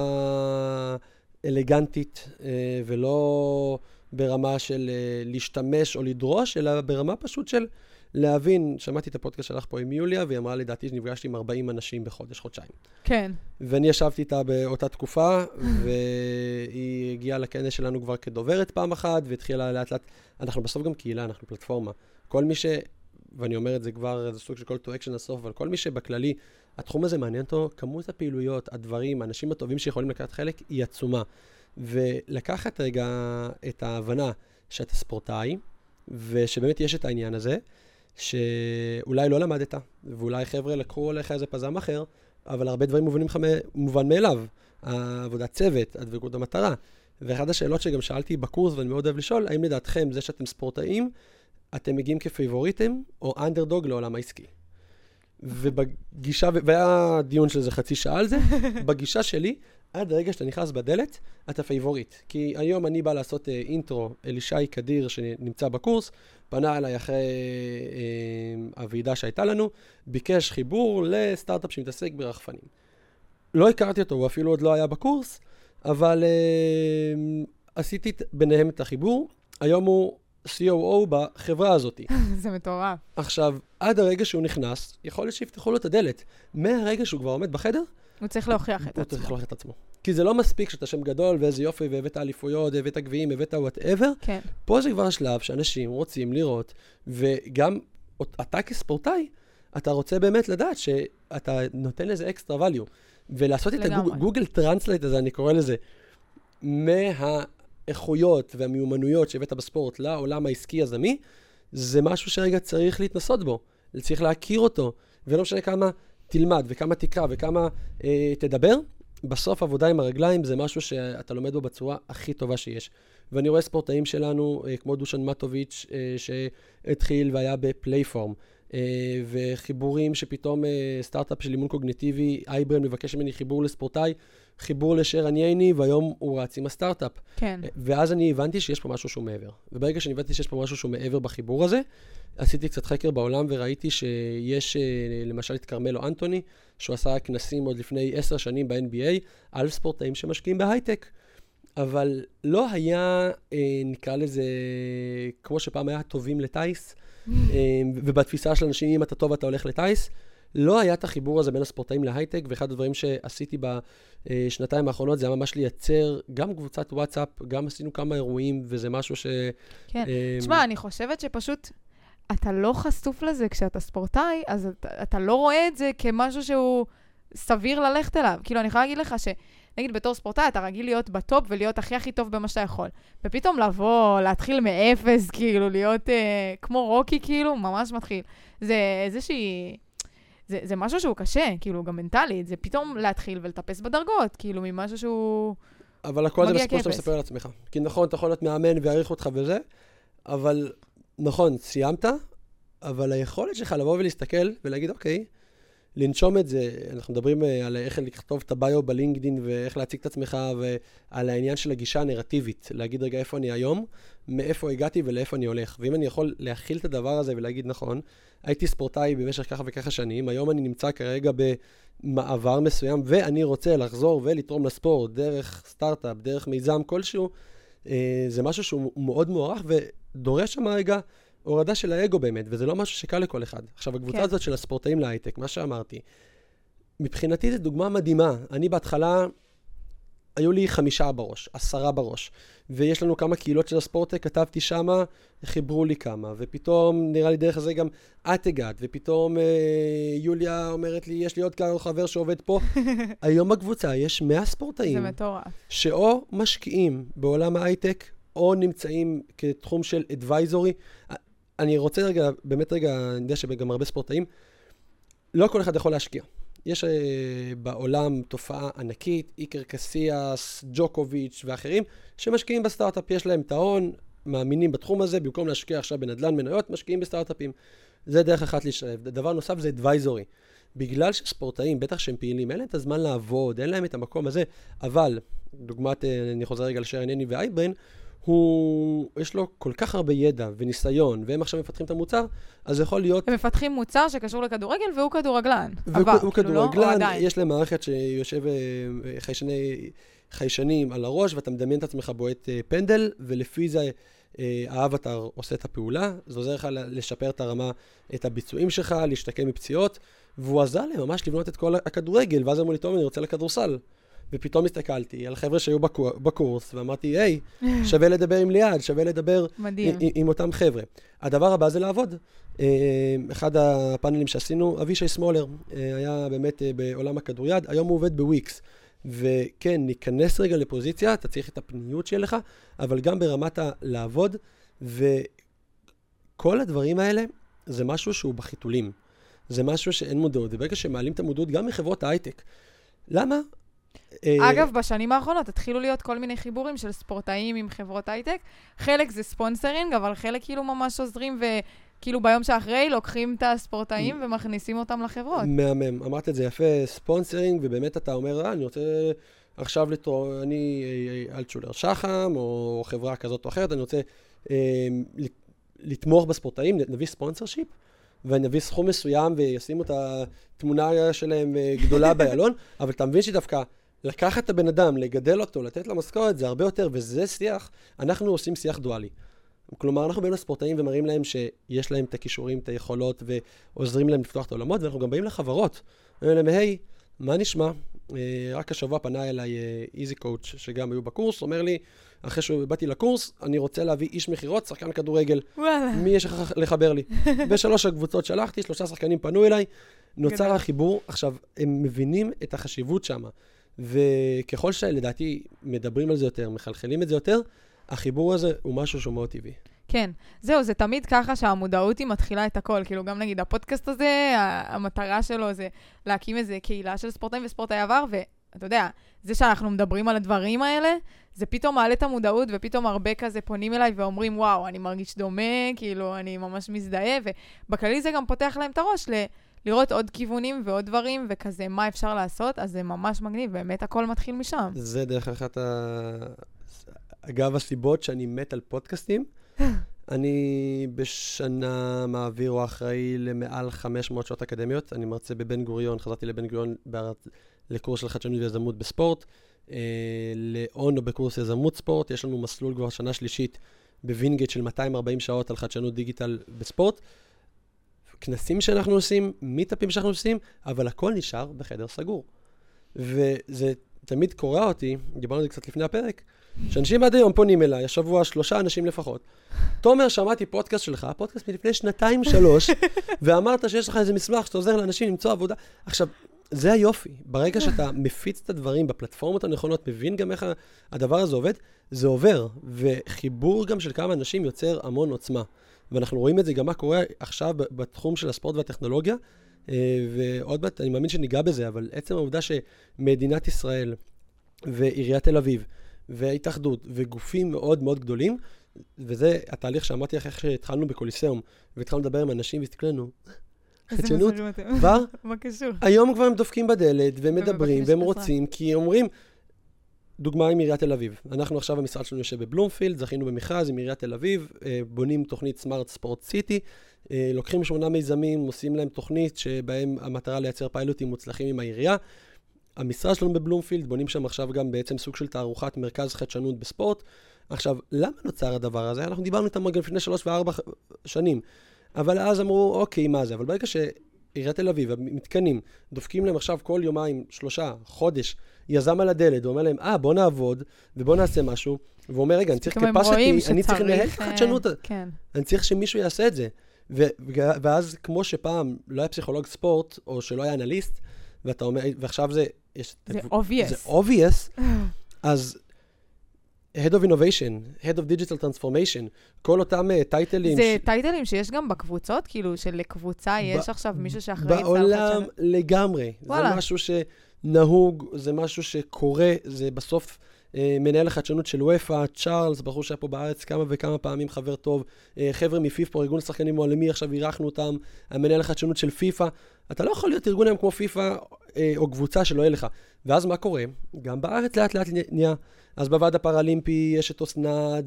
אלגנטית, אה, ולא ברמה של אה, להשתמש או לדרוש, אלא ברמה פשוט של להבין, שמעתי את הפודקאסט שלך פה עם יוליה, והיא אמרה לדעתי שנפגשתי עם 40 אנשים בחודש, חודשיים. כן, ואני ישבתי איתה באותה תקופה, והיא הגיעה לכנס שלנו כבר כדוברת פעם אחת, והתחילה לאט לאט, אנחנו בסוף גם קהילה, אנחנו פלטפורמה. כל מי ש... ואני אומר את זה כבר, זה סוג של call to action לסוף, אבל כל מי שבכללי, התחום הזה מעניין אותו, כמות הפעילויות, הדברים, האנשים הטובים שיכולים לקחת חלק, היא עצומה. ולקחת רגע את ההבנה שאתה ספורטאי, ושבאמת יש את העניין הזה, שאולי לא למדת, ואולי חבר'ה לקחו עליך איזה פזם אחר, אבל הרבה דברים מובנים לך מובן מאליו. העבודת צוות, הדבקות במטרה. ואחת השאלות שגם שאלתי בקורס, ואני מאוד אוהב לשאול, האם לדעתכם זה שאתם ספורטאים, אתם מגיעים כפייבוריטים או אנדרדוג לעולם העסקי? ובגישה, והיה דיון של איזה חצי שעה על זה, בגישה שלי, עד הרגע שאתה נכנס בדלת, אתה פייבוריט. כי היום אני בא לעשות אה, intro, אלישי קדיר שנמצא בקורס, פנה אליי אחרי אה, הוועידה שהייתה לנו, ביקש חיבור לסטארט-אפ שמתעסק ברחפנים. לא הכרתי אותו, הוא אפילו עוד לא היה בקורס, אבל אה, עשיתי ביניהם את החיבור. היום הוא COO בחברה הזאת. זה מטורף. עכשיו, עד הרגע שהוא נכנס, יכול להיות שיפתחו לו את הדלת. מהרגע שהוא כבר עומד בחדר, הוא צריך להוכיח את הוא צריך עצמו. להוכיח את עצמו. כי זה לא מספיק שאתה שם גדול ואיזה יופי, והבאת אליפויות, הבאת גביעים, הבאת whatever. כן, פה זה כבר השלב שאנשים רוצים לראות, וגם אתה כספורטאי, אתה רוצה באמת לדעת שאתה נותן לזה extra value. ולעשות את לגמרי. ה Google Translate הזה, אני קורא לזה, מהאיכויות והמיומנויות שהבאת בספורט לעולם העסקי-יזמי, זה משהו שרגע צריך להתנסות בו, צריך להכיר אותו, ולא משנה כמה תלמד וכמה תקרא וכמה אה, תדבר, בסוף עבודה עם הרגליים זה משהו שאתה לומד בו בצורה הכי טובה שיש. ואני רואה ספורטאים שלנו, אה, כמו דושן מטוביץ', אה, שהתחיל והיה בפלייפורם, אה, וחיבורים שפתאום אה, סטארט-אפ של אימון קוגניטיבי, אייברן מבקש ממני חיבור לספורטאי, חיבור לשרן ייני, והיום הוא רץ עם הסטארט-אפ. כן. ואז אני הבנתי שיש פה משהו שהוא מעבר. וברגע שאני הבנתי שיש פה משהו שהוא מעבר בחיבור הזה, עשיתי קצת חקר בעולם וראיתי שיש אה, למשל את כרמלו אנטוני, שהוא עשה כנסים עוד לפני עשר שנים ב-NBA, על ספורטאים שמשקיעים בהייטק. אבל לא היה, אה, נקרא לזה, כמו שפעם היה טובים לטיס, אה, ובתפיסה של אנשים, אם אתה טוב אתה הולך לטיס, לא היה את החיבור הזה בין הספורטאים להייטק, ואחד הדברים שעשיתי בשנתיים האחרונות זה היה ממש לייצר גם קבוצת וואטסאפ, גם עשינו כמה אירועים, וזה משהו ש... כן. תשמע, אני חושבת שפשוט אתה לא חשוף לזה כשאתה ספורטאי, אז אתה, אתה לא רואה את זה כמשהו שהוא סביר ללכת אליו. כאילו, אני יכולה להגיד לך נגיד בתור ספורטאי, אתה רגיל להיות בטופ ולהיות הכי הכי טוב במה שאתה יכול. ופתאום לבוא, להתחיל מאפס, כאילו, להיות אה, כמו רוקי, כאילו, ממש מתחיל. זה איזושהי... זה, זה משהו שהוא קשה, כאילו, גם מנטלית. זה פתאום להתחיל ולטפס בדרגות, כאילו, ממשהו שהוא... אבל הכל זה בסיפור שאתה. מספר על עצמך. כי נכון, אתה יכול להיות מאמן ויעריך אותך וזה, אבל נכון, סיימת, אבל היכולת שלך לבוא ולהסתכל ולהגיד, אוקיי, לנשום את זה, אנחנו מדברים אה, על איך לכתוב את הביו בלינקדין ואיך להציג את עצמך ועל העניין של הגישה הנרטיבית, להגיד רגע איפה אני היום, מאיפה הגעתי ולאיפה אני הולך. ואם אני יכול להכיל את הדבר הזה ולהגיד, נכון, הייתי ספורטאי במשך ככה וככה שנים, היום אני נמצא כרגע במעבר מסוים ואני רוצה לחזור ולתרום לספורט דרך סטארט-אפ, דרך מיזם כלשהו, אה, זה משהו שהוא מאוד מוערך ודורש שם רגע הורדה של האגו באמת, וזה לא משהו שקל לכל אחד. עכשיו, הקבוצה כן. הזאת של הספורטאים להייטק, מה שאמרתי, מבחינתי זו דוגמה מדהימה. אני בהתחלה, היו לי חמישה בראש, עשרה בראש, ויש לנו כמה קהילות של הספורטק, כתבתי שמה, חיברו לי כמה, ופתאום, נראה לי דרך זה גם את הגעת, ופתאום אה, יוליה אומרת לי, יש לי עוד כמה חבר שעובד פה. היום בקבוצה יש 100 ספורטאים. זה מטורף. שאו משקיעים בעולם ההייטק, או נמצאים כתחום של advisory. אני רוצה רגע, באמת רגע, אני יודע שגם הרבה ספורטאים, לא כל אחד יכול להשקיע. יש uh, בעולם תופעה ענקית, איקר קסיאס, ג'וקוביץ' ואחרים, שמשקיעים בסטארט-אפ, יש להם את ההון, מאמינים בתחום הזה, במקום להשקיע עכשיו בנדל"ן מניות, משקיעים בסטארט-אפים. זה דרך אחת להשתלב. דבר נוסף זה advisory. בגלל שספורטאים, בטח שהם פעילים, אין להם את הזמן לעבוד, אין להם את המקום הזה, אבל, דוגמת, אה, אני חוזר רגע לשרן יני ואייברן, הוא, יש לו כל כך הרבה ידע וניסיון, והם עכשיו מפתחים את המוצר, אז זה יכול להיות הם מפתחים מוצר שקשור לכדורגל והוא כדורגלן. והוא עבר, הוא כאילו, לא? או כדורגלן, עדיין. יש להם מערכת שיושב אה, חיישני, חיישנים על הראש, ואתה מדמיין את עצמך בועט אה, פנדל, ולפי זה אה, האבטר עושה את הפעולה. זה עוזר לך לשפר את הרמה, את הביצועים שלך, להשתקם מפציעות, והוא עזר להם ממש לבנות את כל הכדורגל, ואז אמרו לי, טוב, אני רוצה לכדורסל. ופתאום הסתכלתי על חבר'ה שהיו בקור, בקורס, ואמרתי, היי, שווה לדבר עם ליעד, שווה לדבר מדהים. עם, עם אותם חבר'ה. הדבר הבא זה לעבוד. אה, אחד הפאנלים שעשינו, אבישי סמולר, אה, היה באמת אה, בעולם הכדוריד, היום הוא עובד בוויקס. וכן, ניכנס רגע לפוזיציה, אתה צריך את הפניות שיהיה לך, אבל גם ברמת הלעבוד, וכל הדברים האלה זה משהו שהוא בחיתולים. זה משהו שאין מודעות, וברגע שמעלים את המודעות גם מחברות ההייטק. למה? אה, אגב, בשנים האחרונות התחילו להיות כל מיני חיבורים של ספורטאים עם חברות הייטק. חלק זה sponsoring, אבל חלק כאילו ממש עוזרים, וכאילו ביום שאחרי לוקחים את הספורטאים ומכניסים אותם לחברות. מהמם, אמרת את זה יפה, sponsoring, ובאמת אתה אומר, אה, אני רוצה עכשיו לתרום, אני אה, אלטשולר שחם, או חברה כזאת או אחרת, אני רוצה אה, לתמוך בספורטאים, נביא ספונסר שיפ, ונביא סכום מסוים וישימו את התמונה שלהם אה, גדולה באיילון, אבל אתה מבין שדווקא לקחת את הבן אדם, לגדל אותו, לתת לו משכורת, זה הרבה יותר, וזה שיח, אנחנו עושים שיח דואלי. כלומר, אנחנו באים לספורטאים ומראים להם שיש להם את הכישורים, את היכולות, ועוזרים להם לפתוח את העולמות, ואנחנו גם באים לחברות. אומרים להם, היי, מה נשמע? אה, רק השבוע פנה אליי איזי קואוץ', שגם היו בקורס, אומר לי, אחרי שבאתי לקורס, אני רוצה להביא איש מכירות, שחקן כדורגל. וואלה. מי יש לך לחבר לי? בשלוש הקבוצות שלחתי, שלושה שחקנים פנו אליי, נוצר. החיבור. עכשיו, הם מבינים את החשיבות שם, וככל שלדעתי מדברים על זה יותר, מחלחלים את זה יותר, החיבור הזה הוא משהו שהוא מאוד טבעי. כן. זהו, זה תמיד ככה שהמודעות היא מתחילה את הכל. כאילו, גם נגיד הפודקאסט הזה, המטרה שלו זה להקים איזה קהילה של ספורטאים וספורטאי עבר, ואתה יודע, זה שאנחנו מדברים על הדברים האלה, זה פתאום מעלה את המודעות, ופתאום הרבה כזה פונים אליי ואומרים, וואו, אני מרגיש דומה, כאילו, אני ממש מזדהה, ובכללי זה גם פותח להם את הראש ל... לראות עוד כיוונים ועוד דברים, וכזה, מה אפשר לעשות, אז זה ממש מגניב, באמת הכל מתחיל משם. זה דרך אחת ה... אגב, הסיבות שאני מת על פודקאסטים, אני בשנה מעביר או אחראי למעל 500 שעות אקדמיות. אני מרצה בבן גוריון, חזרתי לבן גוריון בארץ, לקורס של חדשנות ויזמות בספורט, אה, לאון או בקורס יזמות ספורט. יש לנו מסלול כבר שנה שלישית בווינגייט של 240 שעות על חדשנות דיגיטל בספורט. כנסים שאנחנו עושים, מיטאפים שאנחנו עושים, אבל הכל נשאר בחדר סגור. וזה תמיד קורע אותי, דיברנו על זה קצת לפני הפרק, שאנשים עד היום פונים אליי, השבוע שלושה אנשים לפחות. תומר, שמעתי פודקאסט שלך, פודקאסט מלפני שנתיים, שלוש, ואמרת שיש לך איזה מסמך שאתה עוזר לאנשים למצוא עבודה. עכשיו, זה היופי. ברגע שאתה מפיץ את הדברים בפלטפורמות הנכונות, מבין גם איך הדבר הזה עובד, זה עובר. וחיבור גם של כמה אנשים יוצר המון עוצמה. ואנחנו רואים את זה גם מה קורה עכשיו בתחום של הספורט והטכנולוגיה. אה, ועוד מעט, אני מאמין שניגע בזה, אבל עצם העובדה שמדינת ישראל ועיריית תל אביב וההתאחדות וגופים מאוד מאוד גדולים, וזה התהליך שאמרתי לך איך שהתחלנו בקוליסאום, והתחלנו לדבר עם אנשים והסתכלו לנו, חדשנות, כבר? היום כבר הם דופקים בדלת ומדברים והם רוצים, כי אומרים, דוגמה עם עיריית תל אביב. אנחנו עכשיו, המשרד שלנו יושב בבלומפילד, זכינו במכרז עם עיריית תל אביב, אה, בונים תוכנית סמארט ספורט סיטי, לוקחים שמונה מיזמים, עושים להם תוכנית שבהם המטרה לייצר פיילוטים מוצלחים עם העירייה. המשרד שלנו בבלומפילד, בונים שם עכשיו גם בעצם סוג של תערוכת מרכז חדשנות בספורט. עכשיו, למה נוצר הדבר הזה? אנחנו דיברנו איתם גם לפני שלוש וארבע שנים. אבל אז אמרו, אוקיי, מה זה? אבל ברגע שעיריית תל אביב, המתקנים, דופקים להם עכשיו כל יומיים, שלושה, חודש, יזם על הדלת, ואומר להם, אה, בוא נעבוד, ובוא נעשה משהו, ואומר, רגע, אני צריך capacity, אני צריך לנהל את החדשנות, אה, כן. אני צריך שמישהו יעשה את זה. ואז, כמו שפעם לא היה פסיכולוג ספורט, או שלא היה אנליסט, ואתה אומר, ועכשיו זה... יש, זה obvious. זה obvious, אז Head of Innovation, Head of Digital Transformation, כל אותם uh, טייטלים. זה ש... טייטלים שיש גם בקבוצות? כאילו שלקבוצה יש עכשיו מישהו שאחראי... בעולם לגמרי. וואלה. זה משהו שנהוג, זה משהו שקורה, זה בסוף... uh, מנהל החדשנות של וופא, צ'ארלס, בחור שהיה פה בארץ כמה וכמה פעמים, חבר טוב. uh, חבר'ה מפיפ"א, ארגון השחקנים העולמי, עכשיו אירחנו אותם, המנהל החדשנות של פיפ"א. אתה לא יכול להיות ארגון היום כמו פיפ"א uh, או קבוצה שלא יהיה לך. ואז מה קורה? גם בארץ לאט לאט נהיה. אז בוועד הפראלימפי יש את אסנת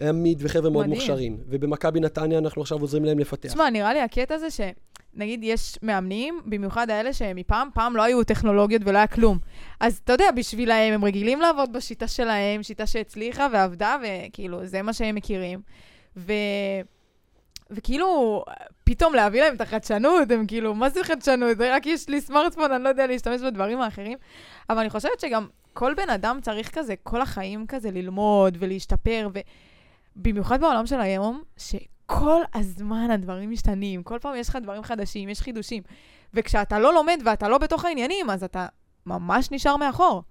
ועמית וחבר'ה מאוד מוכשרים. ובמכבי נתניה אנחנו עכשיו עוזרים להם לפתח. תשמע, נראה לי הקטע זה ש... נגיד, יש מאמנים, במיוחד האלה שמפעם, פעם לא היו טכנולוגיות ולא היה כלום. אז אתה יודע, בשבילהם, הם רגילים לעבוד בשיטה שלהם, שיטה שהצליחה ועבדה, וכאילו, זה מה שהם מכירים. ו... וכאילו, פתאום להביא להם את החדשנות, הם כאילו, מה זה חדשנות? רק יש לי סמארטפון, אני לא יודע להשתמש בדברים האחרים. אבל אני חושבת שגם כל בן אדם צריך כזה, כל החיים כזה ללמוד ולהשתפר, ובמיוחד בעולם של היום, שכל הזמן הדברים משתנים, כל פעם יש לך דברים חדשים, יש חידושים. וכשאתה לא לומד ואתה לא בתוך העניינים, אז אתה ממש נשאר מאחור.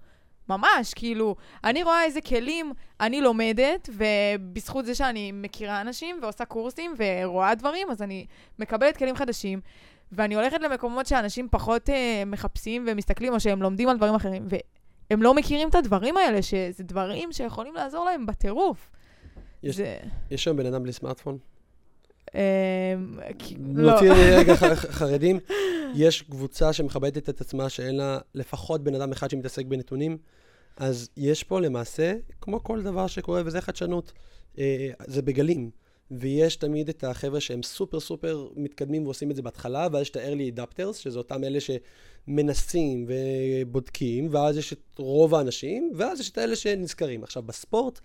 ממש, כאילו, אני רואה איזה כלים אני לומדת, ובזכות זה שאני מכירה אנשים ועושה קורסים ורואה דברים, אז אני מקבלת כלים חדשים, ואני הולכת למקומות שאנשים פחות uh, מחפשים ומסתכלים, או שהם לומדים על דברים אחרים. הם לא מכירים את הדברים האלה, שזה דברים שיכולים לעזור להם בטירוף. יש, זה... יש שם בן אדם בלי סמארטפון? אמ, לא. נוציא רגע חרדים. יש קבוצה שמכבדת את עצמה שאין לה לפחות בן אדם אחד שמתעסק בנתונים. אז יש פה למעשה, כמו כל דבר שקורה, וזה חדשנות, אה, זה בגלים. ויש תמיד את החבר'ה שהם סופר סופר מתקדמים ועושים את זה בהתחלה, ואז יש את ה-early adapters, שזה אותם אלה שמנסים ובודקים, ואז יש את רוב האנשים, ואז יש את האלה שנזכרים. עכשיו, בספורט,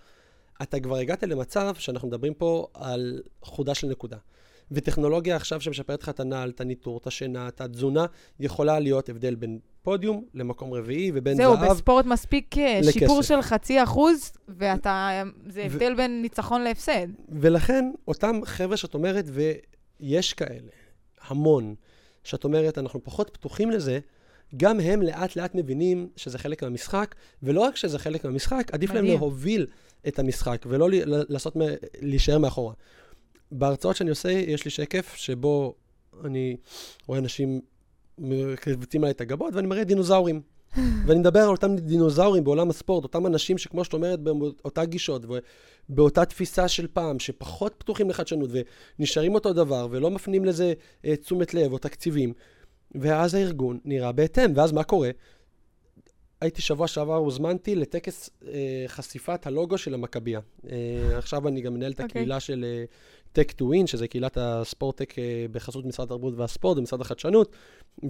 אתה כבר הגעת למצב שאנחנו מדברים פה על חודה של נקודה. וטכנולוגיה עכשיו שמשפרת לך את הנעל, את הניטור, את השינה, את התזונה, יכולה להיות הבדל בין פודיום למקום רביעי, ובין זהו, זהב זהו, בספורט מספיק אה, לכסף. שיפור של חצי אחוז, ואתה, זה הבדל ו... בין ניצחון להפסד. ולכן, אותם חבר'ה שאת אומרת, ויש כאלה, המון, שאת אומרת, אנחנו פחות פתוחים לזה, גם הם לאט לאט מבינים שזה חלק מהמשחק, ולא רק שזה חלק מהמשחק, עדיף מדהים. להם להוביל את המשחק, ולא לעשות, להישאר מאחורה. בהרצאות שאני עושה, יש לי שקף שבו אני רואה אנשים מקבצים עליי את הגבות, ואני מראה דינוזאורים. ואני מדבר על אותם דינוזאורים בעולם הספורט, אותם אנשים שכמו שאת אומרת, באותה גישות, ובאותה תפיסה של פעם, שפחות פתוחים לחדשנות, ונשארים אותו דבר, ולא מפנים לזה אה, תשומת לב או תקציבים. ואז הארגון נראה בהתאם, ואז מה קורה? הייתי שבוע שעבר, הוזמנתי לטקס אה, חשיפת הלוגו של המכבייה. אה, עכשיו אני גם מנהל את okay. אוקיי. הקהילה של אה, Tech to Win, שזה קהילת הספורט-טק אה, בחסות משרד התרבות והספורט ומשרד החדשנות,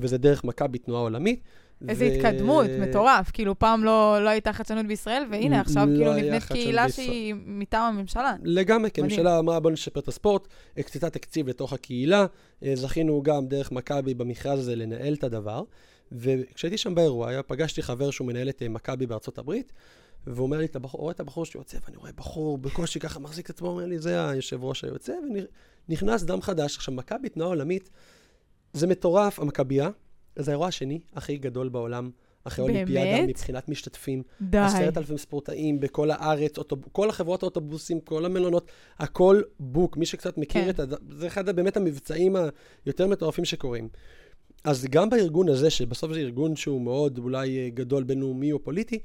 וזה דרך מכבי תנועה עולמית. איזו ו... התקדמות, מטורף. כאילו, פעם לא, לא הייתה חדשנות בישראל, והנה, עכשיו לא כאילו נבנית קהילה בישראל. שהיא מטעם הממשלה. לגמרי, כי הממשלה אמרה, בוא נשפר את הספורט, הקצתה תקציב לתוך הקהילה, אה, זכינו גם דרך מכבי במכרז הזה לנהל את הדבר. וכשהייתי שם באירוע, פגשתי חבר שהוא מנהל את אה, מכבי בארצות הברית, והוא אומר לי, אתה רואה את הבחור שיוצא, ואני רואה בחור בקושי ככה מחזיק את עצמו, אומר לי, זה היושב ראש היוצא, ונכנס דם חדש. עכשיו, מכבי תנועה עולמית, זה מטורף, המכבייה, זה האירוע השני הכי גדול בעולם, אחרי? אולימפיאדה, מבחינת משתתפים. די. עשרת אלפים ספורטאים בכל הארץ, אוטוב... כל החברות האוטובוסים, כל המלונות, הכל בוק. מי שקצת מכיר כן. את הד... זה אחד באמת המבצעים היותר מטורפים שקורים. אז גם בארגון הזה, שבסוף זה ארגון שהוא מאוד אולי אה, גדול בינלאומי או פוליטי,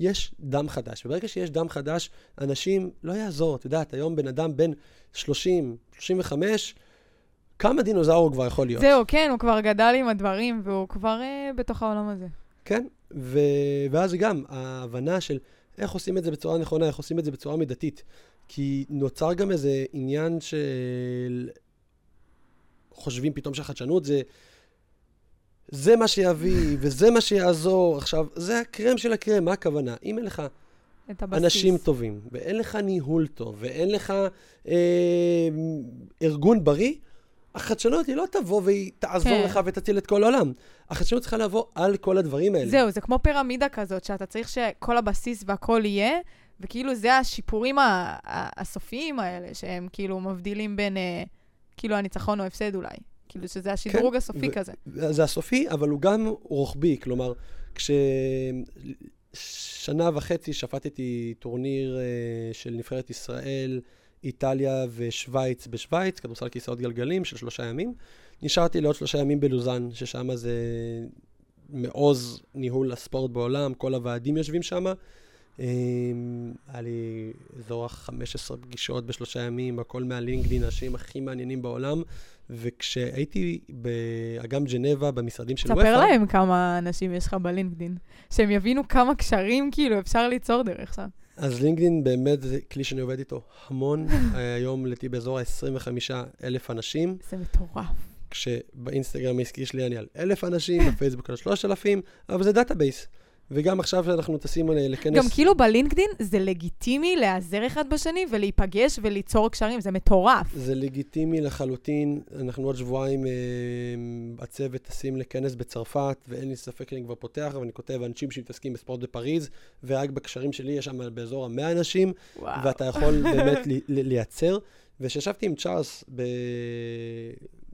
יש דם חדש. וברגע שיש דם חדש, אנשים, לא יעזור, את יודעת, היום בן אדם בן 30, 35, כמה דינוזאור הוא כבר יכול להיות? זהו, כן, הוא כבר גדל עם הדברים, והוא כבר אה, בתוך העולם הזה. כן, ו... ואז גם ההבנה של איך עושים את זה בצורה נכונה, איך עושים את זה בצורה מידתית. כי נוצר גם איזה עניין של... חושבים פתאום שהחדשנות זה... זה מה שיביא, וזה מה שיעזור. עכשיו, זה הקרם של הקרם, מה הכוונה? אם אין לך. אנשים טובים, ואין לך ניהול טוב, ואין לך אה, ארגון בריא, החדשנות היא לא תבוא והיא תעזור כן. לך ותציל את כל העולם. החדשנות צריכה לבוא על כל הדברים האלה. זהו, זה כמו פירמידה כזאת, שאתה צריך שכל הבסיס והכל יהיה, וכאילו זה השיפורים הסופיים האלה, שהם כאילו מבדילים בין, אה, כאילו הניצחון או הפסד אולי. כאילו שזה השדרוג הסופי ו- כזה. זה הסופי, אבל הוא גם רוחבי. כלומר, כששנה וחצי שפטתי טורניר אה, של נבחרת ישראל, איטליה ושווייץ בשווייץ, כדורסל כיסאות גלגלים של שלושה ימים. נשארתי לעוד שלושה ימים בלוזאן, ששם זה מעוז ניהול הספורט בעולם, כל הוועדים יושבים שם. היה לי אזור ה-15 פגישות בשלושה ימים, הכל מה LinkedIn, האנשים הכי מעניינים בעולם. וכשהייתי באגם ג'נבה, במשרדים של אופ"א... ספר להם כמה אנשים יש לך ב LinkedIn, שהם יבינו כמה קשרים כאילו אפשר ליצור דרך שם. אז LinkedIn באמת זה כלי שאני עובד איתו המון. היום לדעתי באזור ה-25 אלף אנשים, זה מטורף. כשבאינסטגרם העסקי שלי אני על אלף אנשים, בפייסבוק על 3,000, אבל זה database. וגם עכשיו שאנחנו טסים אה, לכנס... גם כאילו בלינקדין זה לגיטימי להיעזר אחד בשני ולהיפגש וליצור קשרים, זה מטורף. זה לגיטימי לחלוטין. אנחנו עוד שבועיים, אה, הצוות טסים לכנס בצרפת, ואין לי ספק שאני כבר פותח, ואני כותב אנשים שמתעסקים בספורט בפריז, ורק בקשרים שלי יש שם באזור המאה אנשים, וואו. ואתה יכול באמת לי- לי- לייצר. וכשישבתי עם צ'ארלס ב...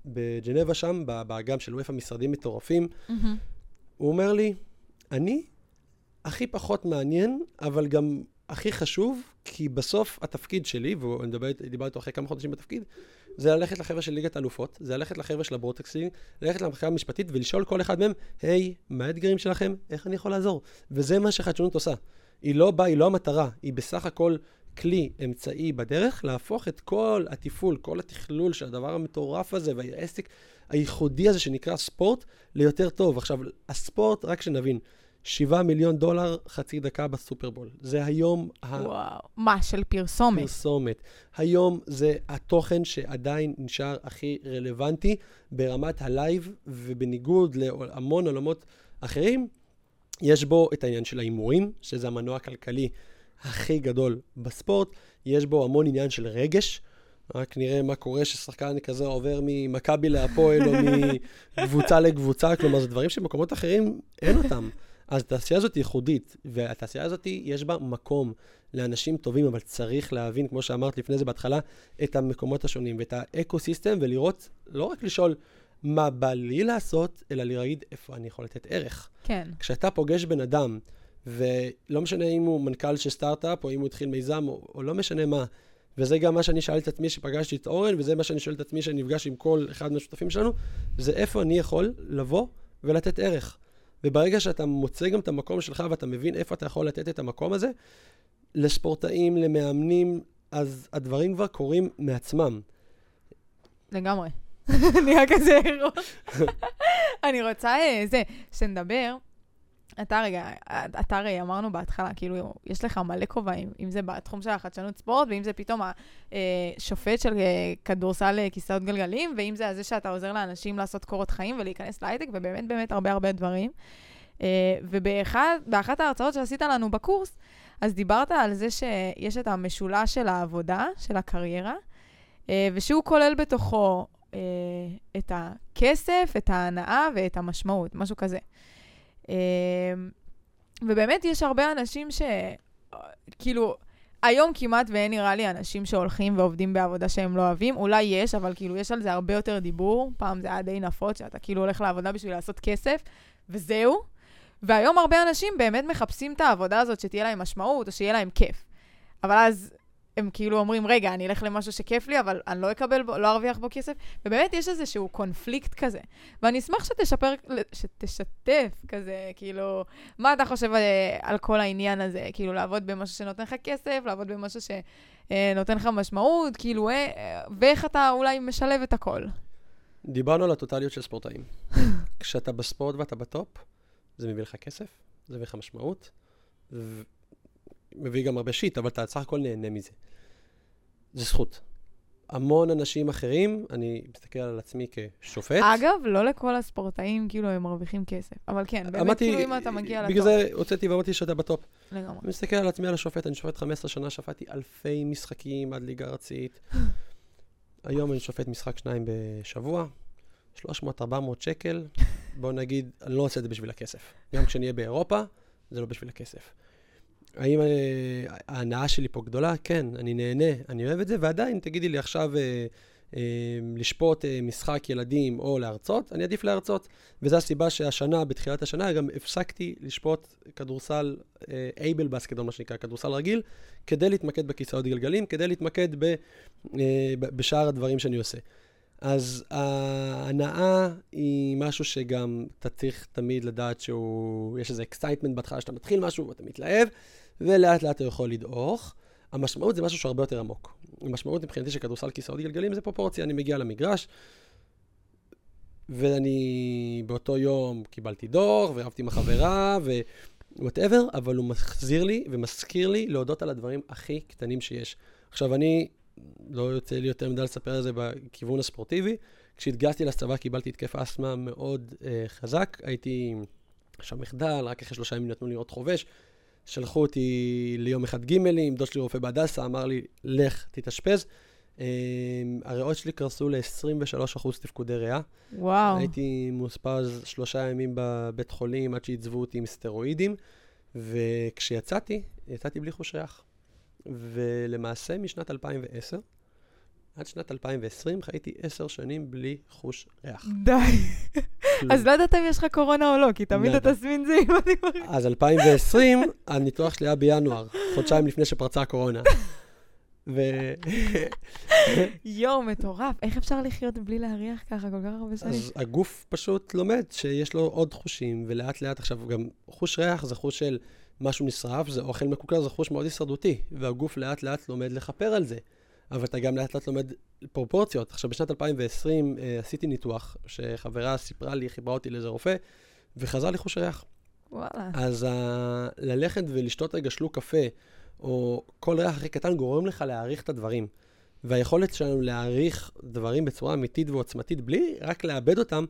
בג'נבה שם, באגם של וופא, משרדים מטורפים, מהמם. הוא אומר לי, אני הכי פחות מעניין, אבל גם הכי חשוב, כי בסוף התפקיד שלי, ואני מדבר- דיברתי איתו אחרי כמה חודשים בתפקיד, זה ללכת לחבר'ה של ליגת האלופות, זה ללכת לחבר'ה של הברודקסים, ללכת למחקר המשפטית ולשאול כל אחד מהם, היי, מה האתגרים שלכם? איך אני יכול לעזור? וזה מה שחדשנות עושה. היא לא באה, היא לא המטרה, היא בסך הכל כלי, אמצעי בדרך, להפוך את כל התפעול, כל התכלול של הדבר המטורף הזה והעסק הייחודי הזה שנקרא ספורט, ליותר טוב. עכשיו, הספורט, רק שנבין, 7 מיליון דולר, חצי דקה בסופרבול. זה היום וואו. מה, של פרסומת? הפרסומת. היום זה התוכן שעדיין נשאר הכי רלוונטי ברמת ה live, ובניגוד להמון עולמות אחרים, יש בו את העניין של ההימורים, שזה המנוע הכלכלי הכי גדול בספורט. יש בו המון עניין של רגש. רק נראה מה קורה ששחקן כזה עובר ממכבי להפועל או מקבוצה לקבוצה, כלומר, זה דברים שבמקומות אחרים אין אותם. אז התעשייה הזאת ייחודית, והתעשייה הזאת יש בה מקום לאנשים טובים, אבל צריך להבין, כמו שאמרת לפני זה בהתחלה, את המקומות השונים ואת ה ecosystem, ולראות, לא רק לשאול מה בא לי לעשות, אלא להגיד איפה אני יכול לתת ערך. כן. כשאתה פוגש בן אדם, ולא משנה אם הוא מנכ"ל של סטארט-אפ, או אם הוא התחיל מיזם, או, או לא משנה מה, וזה גם מה שאני שאלתי את עצמי שפגשתי את אורן, וזה מה שאני שואל את עצמי שאני נפגש עם כל אחד מהשותפים שלנו, זה איפה אני יכול לבוא ולתת ערך. וברגע שאתה מוצא גם את המקום שלך ואתה מבין איפה אתה יכול לתת את המקום הזה, לספורטאים, למאמנים, אז הדברים כבר קורים מעצמם. לגמרי. נהיה כזה ראש. אני רוצה, אה, זה, שנדבר, אתה רגע, אתה הרי אמרנו בהתחלה, כאילו, יש לך מלא כובעים, אם זה בתחום של החדשנות ספורט, ואם זה פתאום השופט של אה, כדורסל אה, כיסאות גלגלים, ואם זה הזה שאתה עוזר לאנשים לעשות קורות חיים ולהיכנס להייטק, ובאמת באמת הרבה הרבה דברים. אה, ובאחת ההרצאות שעשית לנו בקורס, אז דיברת על זה שיש את המשולש של העבודה, של הקריירה, אה, ושהוא כולל בתוכו אה, את הכסף, את ההנאה ואת המשמעות, משהו כזה. אה, ובאמת יש הרבה אנשים ש... כאילו, היום כמעט ואין נראה לי אנשים שהולכים ועובדים בעבודה שהם לא אוהבים. אולי יש, אבל כאילו יש על זה הרבה יותר דיבור. פעם זה היה די נפוץ, שאתה כאילו הולך לעבודה בשביל לעשות כסף, וזהו. והיום הרבה אנשים באמת מחפשים את העבודה הזאת שתהיה להם משמעות, או שיהיה להם כיף. אבל אז הם כאילו אומרים, רגע, אני אלך למשהו שכיף לי, אבל אני לא אקבל בו, לא ארוויח בו כסף. ובאמת יש איזשהו קונפליקט כזה. ואני אשמח שתשפר, שתשתף כזה, כאילו, מה אתה חושב אה, על כל העניין הזה? כאילו, לעבוד במשהו שנותן לך כסף, לעבוד במשהו שנותן לך משמעות, כאילו, אה, ואיך אתה אולי משלב את הכל. דיברנו על הטוטליות של ספורטאים. כשאתה בספורט ואתה בטופ, זה מביא לך כסף, זה מביא לך משמעות, מביא גם הרבה שיט, אבל אתה סך הכל נהנה מזה. זה זכות. המון אנשים אחרים, אני מסתכל על עצמי כשופט. אגב, לא לכל הספורטאים, כאילו, הם מרוויחים כסף. אבל כן, באמת, אמרתי, כאילו, אם אתה מגיע לטופ. בגלל זה הוצאתי ואמרתי שאתה בטופ. לגמרי. אני מסתכל על עצמי, על השופט, אני שופט 15 שנה, שפטתי אלפי משחקים עד ליגה ארצית. היום אני שופט משחק שניים בשבוע, 300-400 שקל. בוא נגיד, אני לא עושה את זה בשביל הכסף. גם כשאני אהיה באירופה, זה לא בשביל הכסף. האם אה, ההנאה שלי פה גדולה? כן, אני נהנה, אני אוהב את זה, ועדיין, תגידי לי עכשיו אה, אה, לשפוט משחק ילדים או להרצות, אני עדיף להרצות. וזו הסיבה שהשנה, בתחילת השנה, גם הפסקתי לשפוט כדורסל able basket, או מה שנקרא, כדורסל רגיל, כדי להתמקד בכיסאות גלגלים, כדי להתמקד ב, בשאר הדברים שאני עושה. אז ההנאה היא משהו שגם אתה צריך תמיד לדעת שהוא, יש איזה excitement בהתחלה שאתה מתחיל משהו ואתה מתלהב, ולאט לאט אתה יכול לדעוך. המשמעות זה משהו שהרבה יותר עמוק. המשמעות מבחינתי של כדורסל כיסאות גלגלים זה פרופורציה, אני מגיע למגרש, ואני באותו יום קיבלתי דו"ח, ורבתי עם החברה, ו whatever, אבל הוא מחזיר לי ומזכיר לי להודות על הדברים הכי קטנים שיש. עכשיו, אני לא יוצא לי יותר מדי לספר על זה בכיוון הספורטיבי. כשהתגייסתי לצבא קיבלתי התקף אסתמה מאוד אה, חזק, הייתי שם מחדל, רק אחרי שלושה ימים נתנו לי עוד חובש. שלחו אותי ליום אחד גימלים, דוד שלי רופא בהדסה, אמר לי, לך, תתאשפז. Um, הריאות שלי קרסו ל-23% תפקודי ריאה. וואו. הייתי מאושפז שלושה ימים בבית חולים עד שעיצבו אותי עם סטרואידים, וכשיצאתי, יצאתי בלי חוש ריח. ולמעשה משנת 2010 עד שנת 2020 חייתי עשר שנים בלי חוש ריח. די. אז לא יודעת אם יש לך קורונה או לא, כי תמיד התסמין זה אם אני מרגיש. אז 2020, הניתוח שלי היה בינואר, חודשיים לפני שפרצה הקורונה. ו... יואו, מטורף. איך אפשר לחיות בלי להריח ככה כל כך הרבה שנים? אז הגוף פשוט לומד שיש לו עוד חושים, ולאט לאט עכשיו גם חוש ריח זה חוש של משהו נשרף, זה אוכל מקוקר, זה חוש מאוד הישרדותי, והגוף לאט לאט לומד לכפר על זה. אבל אתה גם לאט לאט לומד פרופורציות. עכשיו, בשנת 2020 אה, עשיתי ניתוח, שחברה סיפרה לי, חיברה אותי לאיזה רופא, וחזר לי חוש ריח. וואלה. אז ה... ללכת ולשתות רגע שלוק קפה, או כל ריח הכי קטן, גורם לך להעריך את הדברים. והיכולת שלנו להעריך דברים בצורה אמיתית ועוצמתית, בלי רק לאבד אותם,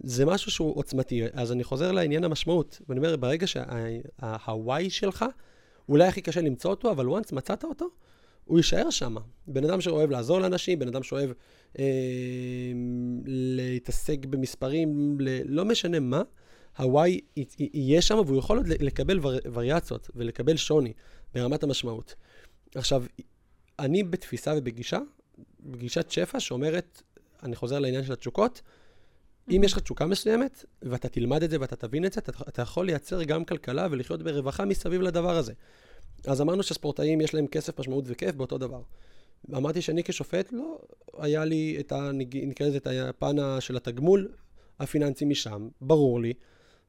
זה משהו שהוא עוצמתי. אז אני חוזר לעניין המשמעות, ואני אומר, ברגע שה-why שלך, אולי הכי קשה למצוא אותו, אבל once מצאת אותו, הוא יישאר שם. בן אדם שאוהב לעזור לאנשים, בן אדם שאוהב אה, להתעסק במספרים, ל- לא משנה מה, ה-why יהיה שם, והוא יכול עוד לקבל ור, וריאציות ולקבל שוני ברמת המשמעות. עכשיו, אני בתפיסה ובגישה, בגישת שפע שאומרת, אני חוזר לעניין של התשוקות, אם יש לך תשוקה מסוימת, ואתה תלמד את זה ואתה תבין את זה, אתה, אתה יכול לייצר גם כלכלה ולחיות ברווחה מסביב לדבר הזה. אז אמרנו שספורטאים יש להם כסף, משמעות וכיף באותו דבר. אמרתי שאני כשופט, לא, היה לי את ה... נקרא לזה את הפן של התגמול הפיננסי משם, ברור לי.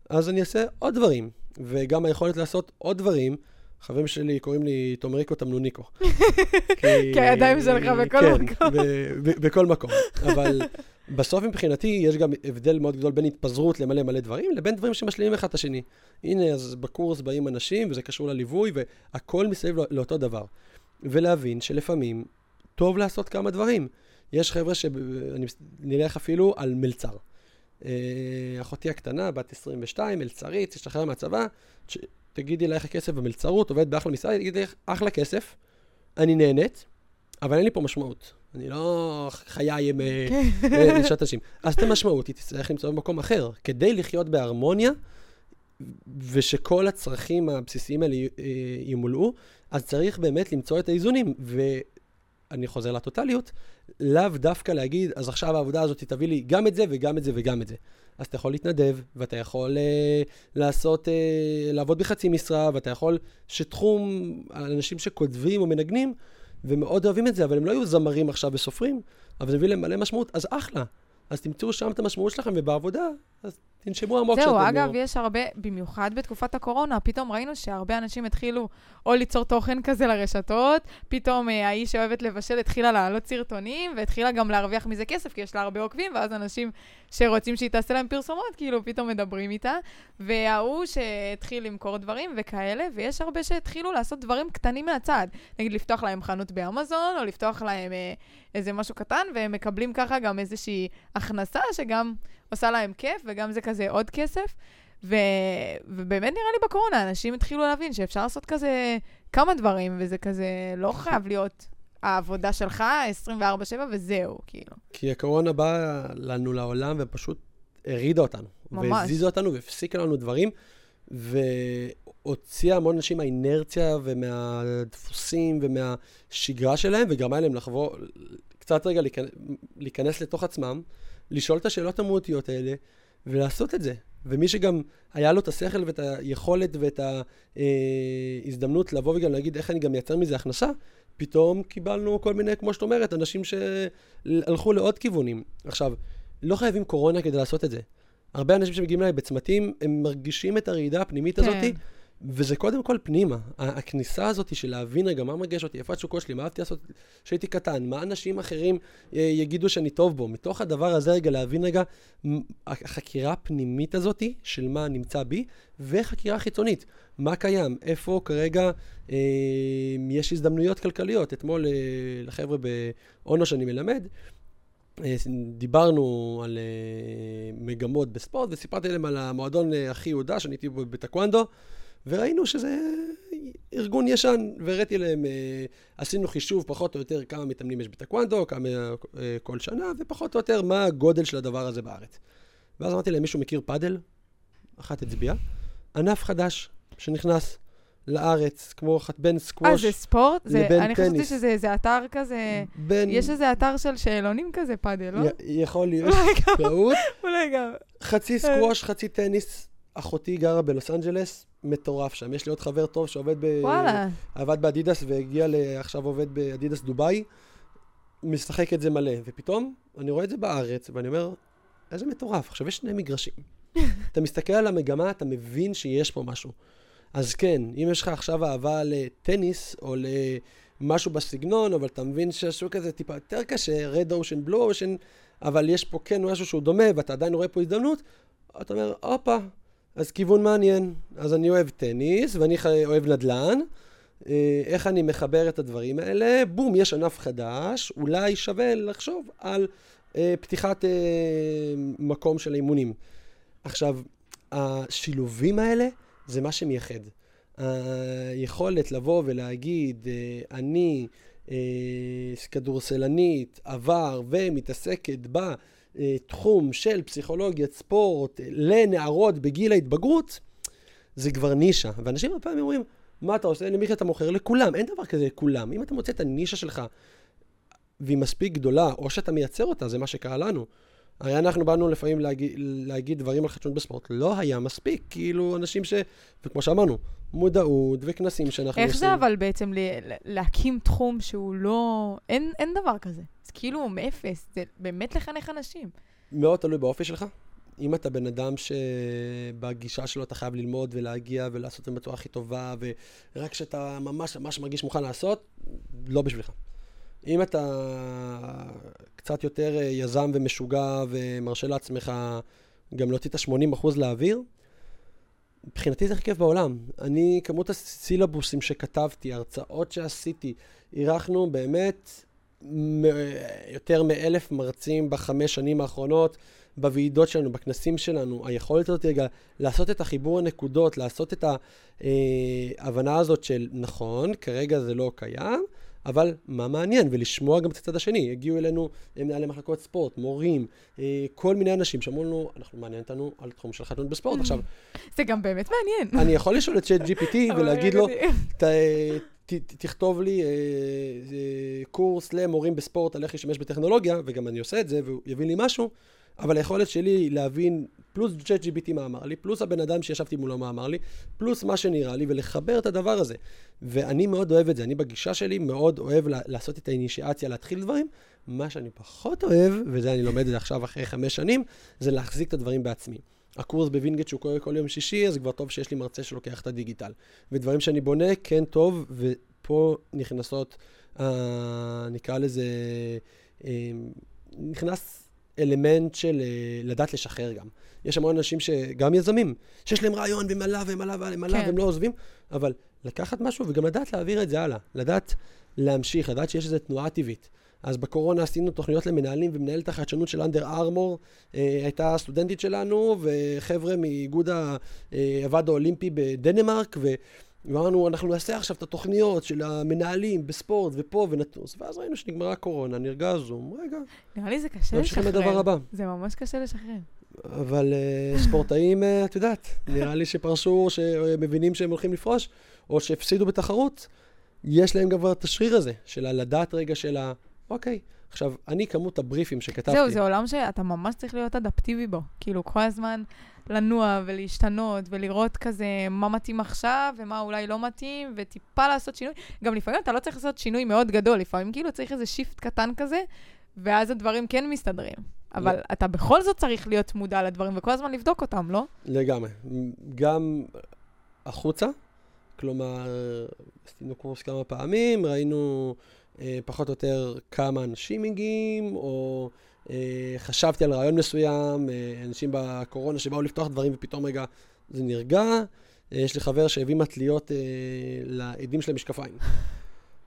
אז אני אעשה עוד דברים, וגם היכולת לעשות עוד דברים. חברים שלי קוראים לי תומריקו תמנוניקו. כי הידיים שלך בכל כן, מקום. כן, בכל מקום. אבל בסוף מבחינתי יש גם הבדל מאוד גדול בין התפזרות למלא מלא דברים, לבין דברים שמשלימים אחד את השני. הנה, אז בקורס באים אנשים, וזה קשור לליווי, והכל מסביב לא, לאותו דבר. ולהבין שלפעמים טוב לעשות כמה דברים. יש חבר'ה שנלך אפילו על מלצר. אה, אחותי הקטנה, בת 22, מלצרית, השתחררה מהצבא, תגידי לה איך הכסף במלצרות, עובדת באחלה משרד, תגידי לך, אחלה כסף, אני נהנית, אבל אין לי פה משמעות. אני לא חיי עם לשעת אנשים. אז את המשמעות היא תצטרך למצוא במקום אחר. כדי לחיות בהרמוניה, ושכל הצרכים הבסיסיים האלה אה, ימולאו, אז צריך באמת למצוא את האיזונים, ואני חוזר לטוטליות, לאו דווקא להגיד, אז עכשיו העבודה הזאת תביא לי גם את זה וגם את זה וגם את זה. אז אתה יכול להתנדב, ואתה יכול אה, לעשות, אה, לעבוד בחצי משרה, ואתה יכול שתחום, אנשים שכותבים או מנגנים, ומאוד אוהבים את זה, אבל הם לא יהיו זמרים עכשיו וסופרים, אבל זה מביא להם מלא משמעות, אז אחלה. אז תמצאו שם את המשמעות שלכם, ובעבודה, תנשמו עמוק זהו, אגב, לא... יש הרבה, במיוחד בתקופת הקורונה, פתאום ראינו שהרבה אנשים התחילו או ליצור תוכן כזה לרשתות, פתאום אה, האיש שאוהבת לבשל התחילה להעלות סרטונים, והתחילה גם להרוויח מזה כסף, כי יש לה הרבה עוקבים, ואז אנשים שרוצים שהיא תעשה להם פרסומות, כאילו פתאום מדברים איתה. וההוא שהתחיל למכור דברים וכאלה, ויש הרבה שהתחילו לעשות דברים קטנים מהצד. נגיד, לפתוח להם חנות באמזון, או לפתוח להם אה, איזה משהו קטן, והם מקבלים ככה גם איזושהי הכנסה שגם... עושה להם כיף, וגם זה כזה עוד כסף. ו... ובאמת נראה לי בקורונה, אנשים התחילו להבין שאפשר לעשות כזה כמה דברים, וזה כזה לא חייב להיות העבודה שלך 24-7 וזהו, כאילו. כי הקורונה באה לנו לעולם ופשוט הרעידה אותנו. ממש. והזיזה אותנו והפסיקה לנו דברים, והוציאה המון אנשים מהאינרציה ומהדפוסים ומהשגרה שלהם, וגרמה להם לחבור, קצת רגע להיכנס לתוך עצמם. לשאול את השאלות המהותיות האלה ולעשות את זה. ומי שגם היה לו את השכל ואת היכולת ואת ההזדמנות לבוא וגם להגיד איך אני גם מייצר מזה הכנסה, פתאום קיבלנו כל מיני, כמו שאת אומרת, אנשים שהלכו לעוד כיוונים. עכשיו, לא חייבים קורונה כדי לעשות את זה. הרבה אנשים שמגיעים אליי בצמתים, הם מרגישים את הרעידה הפנימית כן. הזאת, וזה קודם כל פנימה. הכניסה הזאת של להבין רגע מה מרגש אותי, איפה התשוקות שלי, מה אהבתי לעשות כשהייתי קטן, מה אנשים אחרים אה, יגידו שאני טוב בו. מתוך הדבר הזה רגע להבין רגע, החקירה הפנימית הזאת של מה נמצא בי, וחקירה חיצונית. מה קיים, איפה כרגע אה, יש הזדמנויות כלכליות. אתמול אה, לחבר'ה באונו שאני מלמד, אה, דיברנו על אה, מגמות בספורט, וסיפרתי להם על המועדון אה, הכי יהודה, שאני הייתי בטקוונדו. וראינו שזה ארגון ישן, והראיתי להם, אה, עשינו חישוב פחות או יותר כמה מתאמנים יש בטקוונדו, כמה אה, כל שנה, ופחות או יותר מה הגודל של הדבר הזה בארץ. ואז אמרתי להם, מישהו מכיר פאדל? אחת הצביעה. ענף חדש שנכנס לארץ, כמו בין סקווש לבין טניס. אה, זה ספורט? זה, אני חשבתי שזה איזה אתר כזה, בין... יש איזה אתר של שאלונים כזה, פאדל, לא? י- יכול להיות, טעות. אולי גם. חצי סקווש, חצי טניס. אחותי גרה בלוס אנג'לס, מטורף שם. יש לי עוד חבר טוב שעובד ב... וואלה. עבד באדידס והגיע ל... עכשיו עובד באדידס דובאי, משחק את זה מלא. ופתאום אני רואה את זה בארץ, ואני אומר, איזה מטורף. עכשיו, יש שני מגרשים. אתה מסתכל על המגמה, אתה מבין שיש פה משהו. אז כן, אם יש לך עכשיו אהבה לטניס, או למשהו בסגנון, אבל אתה מבין שהשוק הזה טיפה יותר קשה, red ocean, blue ocean, אבל יש פה כן משהו שהוא דומה, ואתה עדיין רואה פה הזדמנות, אתה אומר, הופה, אז כיוון מעניין. אז אני אוהב טניס, ואני אוהב נדל"ן. אה, איך אני מחבר את הדברים האלה? בום, יש ענף חדש, אולי שווה לחשוב על אה, פתיחת אה, מקום של אימונים. עכשיו, השילובים האלה זה מה שמייחד. היכולת לבוא ולהגיד, אה, אני אה, כדורסלנית, עבר ומתעסקת בה, תחום של פסיכולוגיית ספורט לנערות בגיל ההתבגרות, זה כבר נישה. ואנשים הרבה פעמים אומרים, מה אתה עושה? למי אתה מוכר? לכולם. אין דבר כזה לכולם. אם אתה מוצא את הנישה שלך, והיא מספיק גדולה, או שאתה מייצר אותה, זה מה שקרה לנו. הרי אנחנו באנו לפעמים להגיד, להגיד דברים על חדשנות בספורט, לא היה מספיק, כאילו אנשים ש... וכמו שאמרנו, מודעות וכנסים שאנחנו איך עושים. איך זה אבל בעצם להקים תחום שהוא לא... אין, אין דבר כזה. זה כאילו מאפס, זה באמת לחנך אנשים. מאוד תלוי באופי שלך. אם אתה בן אדם שבגישה שלו אתה חייב ללמוד ולהגיע ולעשות את זה בצורה הכי טובה, ורק כשאתה ממש ממש מרגיש מוכן לעשות, לא בשבילך. אם אתה קצת יותר אה, יזם ומשוגע ומרשה לעצמך גם להוציא את ה-80% לאוויר, מבחינתי זה הכי כיף בעולם. אני, כמות הסילבוסים שכתבתי, הרצאות שעשיתי, אירחנו באמת יותר מאלף מרצים בחמש שנים האחרונות, בוועידות שלנו, בכנסים שלנו. היכולת הזאת רגע לעשות את החיבור הנקודות, לעשות את ההבנה אה, הזאת של נכון, כרגע זה לא קיים, אבל מה מעניין, ולשמוע גם את הצד השני. הגיעו אלינו מנהלי מחלקות ספורט, מורים, אה, כל מיני אנשים שאמרו לנו, אנחנו מעניין אותנו על תחום של חתונות בספורט. עכשיו... זה גם באמת מעניין. אני יכול לשאול את צ'אט GPT ולהגיד לו, ת, תכתוב לי אה, אה, קורס למורים בספורט על איך להשתמש בטכנולוגיה, וגם אני עושה את זה, והוא יבין לי משהו, אבל היכולת שלי להבין, פלוס צ'אט GPT מה אמר לי, פלוס הבן אדם שישבתי מולו מה אמר לי, פלוס מה שנראה לי, ולחבר את הדבר הזה. ואני מאוד אוהב את זה, אני בגישה שלי מאוד אוהב לעשות את האינישיאציה, להתחיל דברים. מה שאני פחות אוהב, וזה אני לומד את זה עכשיו אחרי חמש שנים, זה להחזיק את הדברים בעצמי. הקורס בווינגייט שהוא קורה כל יום שישי, אז כבר טוב שיש לי מרצה שלוקח את הדיגיטל. ודברים שאני בונה, כן טוב, ופה נכנסות, אה, נקרא לזה, אה, נכנס אלמנט של אה, לדעת לשחרר גם. יש המון אנשים שגם יזמים, שיש להם רעיון והם עלה והם עלה והם עלה כן. והם לא עוזבים, אבל לקחת משהו וגם לדעת להעביר את זה הלאה, לדעת להמשיך, לדעת שיש איזו תנועה טבעית. אז בקורונה עשינו תוכניות למנהלים, ומנהלת החדשנות של אנדר ארמור אה, הייתה סטודנטית שלנו, וחבר'ה מאיגוד אה, הוועד האולימפי בדנמרק, ו... אמרנו, אנחנו נעשה עכשיו את התוכניות של המנהלים בספורט ופה ונטוס, ואז ראינו שנגמרה הקורונה, נרגע זום, רגע. נראה לי זה קשה לשחרר. ממשיכים לדבר הבא. זה ממש קשה לשחרר. אבל uh, ספורטאים, uh, את יודעת, נראה לי שפרשו, שמבינים שהם הולכים לפרוש, או שהפסידו בתחרות, יש להם כבר את השריר הזה, של הלדעת רגע של ה... אוקיי. עכשיו, אני, כמות הבריפים שכתבתי... זהו, זה עולם שאתה ממש צריך להיות אדפטיבי בו. כאילו, כל הזמן לנוע ולהשתנות ולראות כזה מה מתאים עכשיו ומה אולי לא מתאים, וטיפה לעשות שינוי. גם לפעמים אתה לא צריך לעשות שינוי מאוד גדול, לפעמים כאילו צריך איזה שיפט קטן כזה, ואז הדברים כן מסתדרים. אבל לא. אתה בכל זאת צריך להיות מודע לדברים וכל הזמן לבדוק אותם, לא? לגמרי. גם החוצה, כלומר, עשינו קורס כמה פעמים, ראינו פחות או יותר כמה אנשים מגיעים, או אה, חשבתי על רעיון מסוים, אה, אנשים בקורונה שבאו לפתוח דברים ופתאום רגע זה נרגע. אה, יש לי חבר שהביא מטליות אה, לעדים של המשקפיים.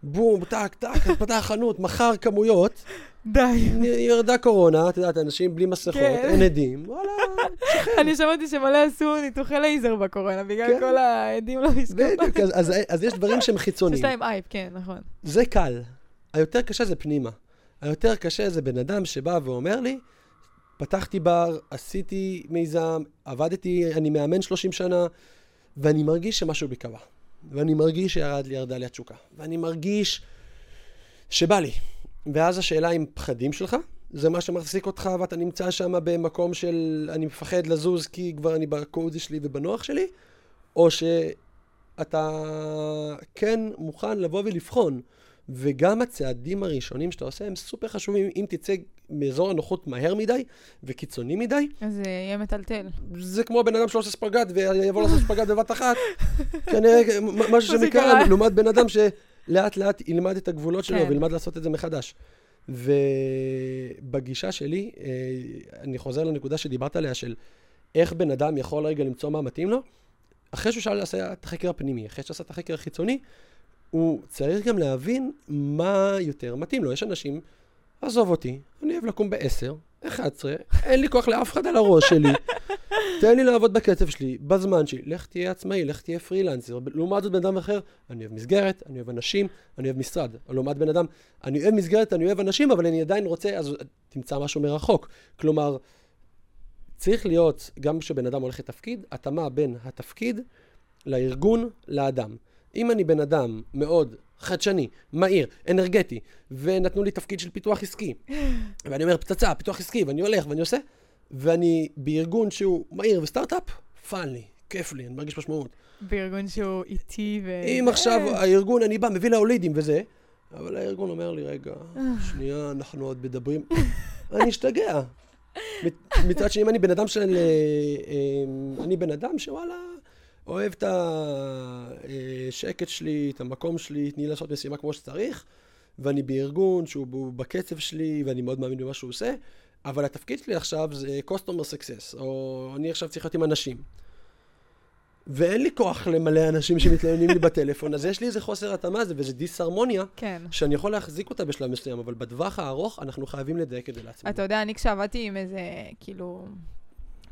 בום, טק, טק, פתח חנות, מכר כמויות. די. ירדה קורונה, את יודעת, אנשים בלי מסכות, כן. אין עדים, וואלה. אני שמעתי שמלא עשו ניתוחי לייזר בקורונה, בגלל כן. כל העדים למשקפיים. בדיוק, אז יש דברים שהם חיצוניים. יש להם אייפ, כן, נכון. זה קל. היותר קשה זה פנימה. היותר קשה זה בן אדם שבא ואומר לי, פתחתי בר, עשיתי מיזם, עבדתי, אני מאמן 30 שנה, ואני מרגיש שמשהו בי קבע. ואני מרגיש שירד לי, ירדה לי התשוקה. ואני מרגיש שבא לי. ואז השאלה אם פחדים שלך, זה מה שמחזיק אותך ואתה נמצא שם במקום של אני מפחד לזוז כי כבר אני בקוזי שלי ובנוח שלי, או שאתה כן מוכן לבוא ולבחון. וגם הצעדים הראשונים שאתה עושה הם סופר חשובים. אם תצא מאזור הנוחות מהר מדי וקיצוני מדי... אז זה יהיה מטלטל. זה כמו בן אדם שלא עושה ספגט ויבוא לעשות ספגט בבת אחת. כנראה משהו שמקרה, לעומת בן אדם שלאט לאט ילמד את הגבולות שלו כן. וילמד לעשות את זה מחדש. ובגישה שלי, אה, אני חוזר לנקודה שדיברת עליה, של איך בן אדם יכול רגע למצוא מה מתאים לו, אחרי שהוא שאל לעשות את החקר הפנימי, אחרי שעשה את החקר החיצוני, הוא צריך גם להבין מה יותר מתאים לו. יש אנשים, עזוב אותי, אני אוהב לקום ב-10, 11, אין לי כוח לאף אחד על הראש שלי. תן לי לעבוד בקצב שלי, בזמן שלי. לך תהיה עצמאי, לך תהיה פרילנסר. לעומת זאת, בן אדם אחר, אני אוהב מסגרת, אני אוהב אנשים, אני אוהב משרד. לעומת בן אדם, אני אוהב מסגרת, אני אוהב אנשים, אבל אני עדיין רוצה, אז תמצא משהו מרחוק. כלומר, צריך להיות, גם כשבן אדם הולך לתפקיד, התאמה בין התפקיד לארגון לאדם. אם אני בן אדם מאוד חדשני, מהיר, אנרגטי, ונתנו לי תפקיד של פיתוח עסקי, ואני אומר פצצה, פיתוח עסקי, ואני הולך ואני עושה, ואני בארגון שהוא מהיר וסטארט-אפ, fun לי, כיף לי, אני מרגיש משמעות. בארגון שהוא איטי ו... אם עכשיו הארגון, אני בא, מביא לו לידים וזה, אבל הארגון אומר לי, רגע, שנייה, אנחנו עוד מדברים, אני אשתגע. מצד שני, אם אני בן אדם של... אה, אה, אני בן אדם שוואלה... אוהב את השקט שלי, את המקום שלי, תני לעשות משימה כמו שצריך, ואני בארגון שהוא בקצב שלי, ואני מאוד מאמין במה שהוא עושה, אבל התפקיד שלי עכשיו זה customer success, או אני עכשיו צריך להיות עם אנשים. ואין לי כוח למלא אנשים שמתלוננים לי בטלפון, אז יש לי איזה חוסר התאמה הזה, וזה דיסהרמוניה, כן. שאני יכול להחזיק אותה בשלב מסוים, אבל בטווח הארוך אנחנו חייבים לדייק את זה לעצמנו. אתה יודע, אני כשעבדתי עם איזה, כאילו,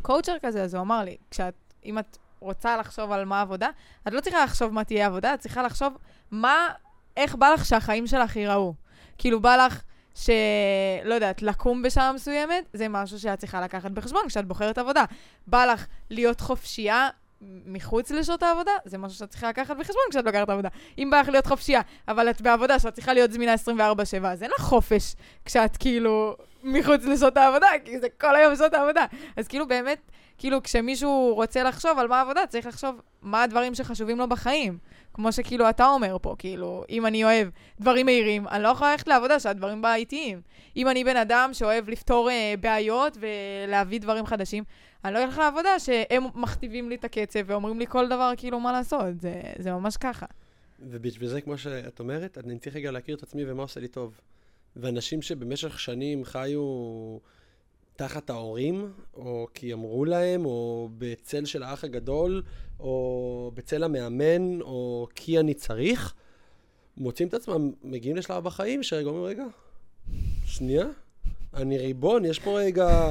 קואוצ'ר כזה, אז הוא אמר לי, כשאת, אם את רוצה לחשוב על מה העבודה, את לא צריכה לחשוב מה תהיה עבודה, את צריכה לחשוב מה, איך בא לך שהחיים שלך ייראו. כאילו, בא לך ש... לא יודעת, לקום בשעה מסוימת, זה משהו שאת צריכה לקחת בחשבון כשאת בוחרת עבודה. בא לך להיות חופשייה, מחוץ לשעות העבודה, זה משהו שאת צריכה לקחת בחשבון כשאת לוקחת עבודה. אם בא לך להיות חופשייה, אבל את בעבודה שאת צריכה להיות זמינה 24-7, אז אין לך חופש כשאת כאילו מחוץ לשעות העבודה, כי זה כל היום שעות העבודה. אז כאילו באמת, כאילו כשמישהו רוצה לחשוב על מה העבודה, צריך לחשוב מה הדברים שחשובים לו בחיים. כמו שכאילו אתה אומר פה, כאילו, אם אני אוהב דברים מהירים, אני לא יכולה ללכת לעבודה שהדברים בה איטיים. אם אני בן אדם שאוהב לפתור אה, בעיות ולהביא דברים חדשים, אני לא אלך לעבודה שהם מכתיבים לי את הקצב ואומרים לי כל דבר כאילו מה לעשות. זה, זה ממש ככה. ובשביל זה, כמו שאת אומרת, אני צריך רגע להכיר את עצמי ומה עושה לי טוב. ואנשים שבמשך שנים חיו תחת ההורים, או כי אמרו להם, או בצל של האח הגדול, או בצל המאמן, או כי אני צריך, מוצאים את עצמם, מגיעים לשלב בחיים, שרגע אומרים, רגע, שנייה, אני ריבון, יש פה רגע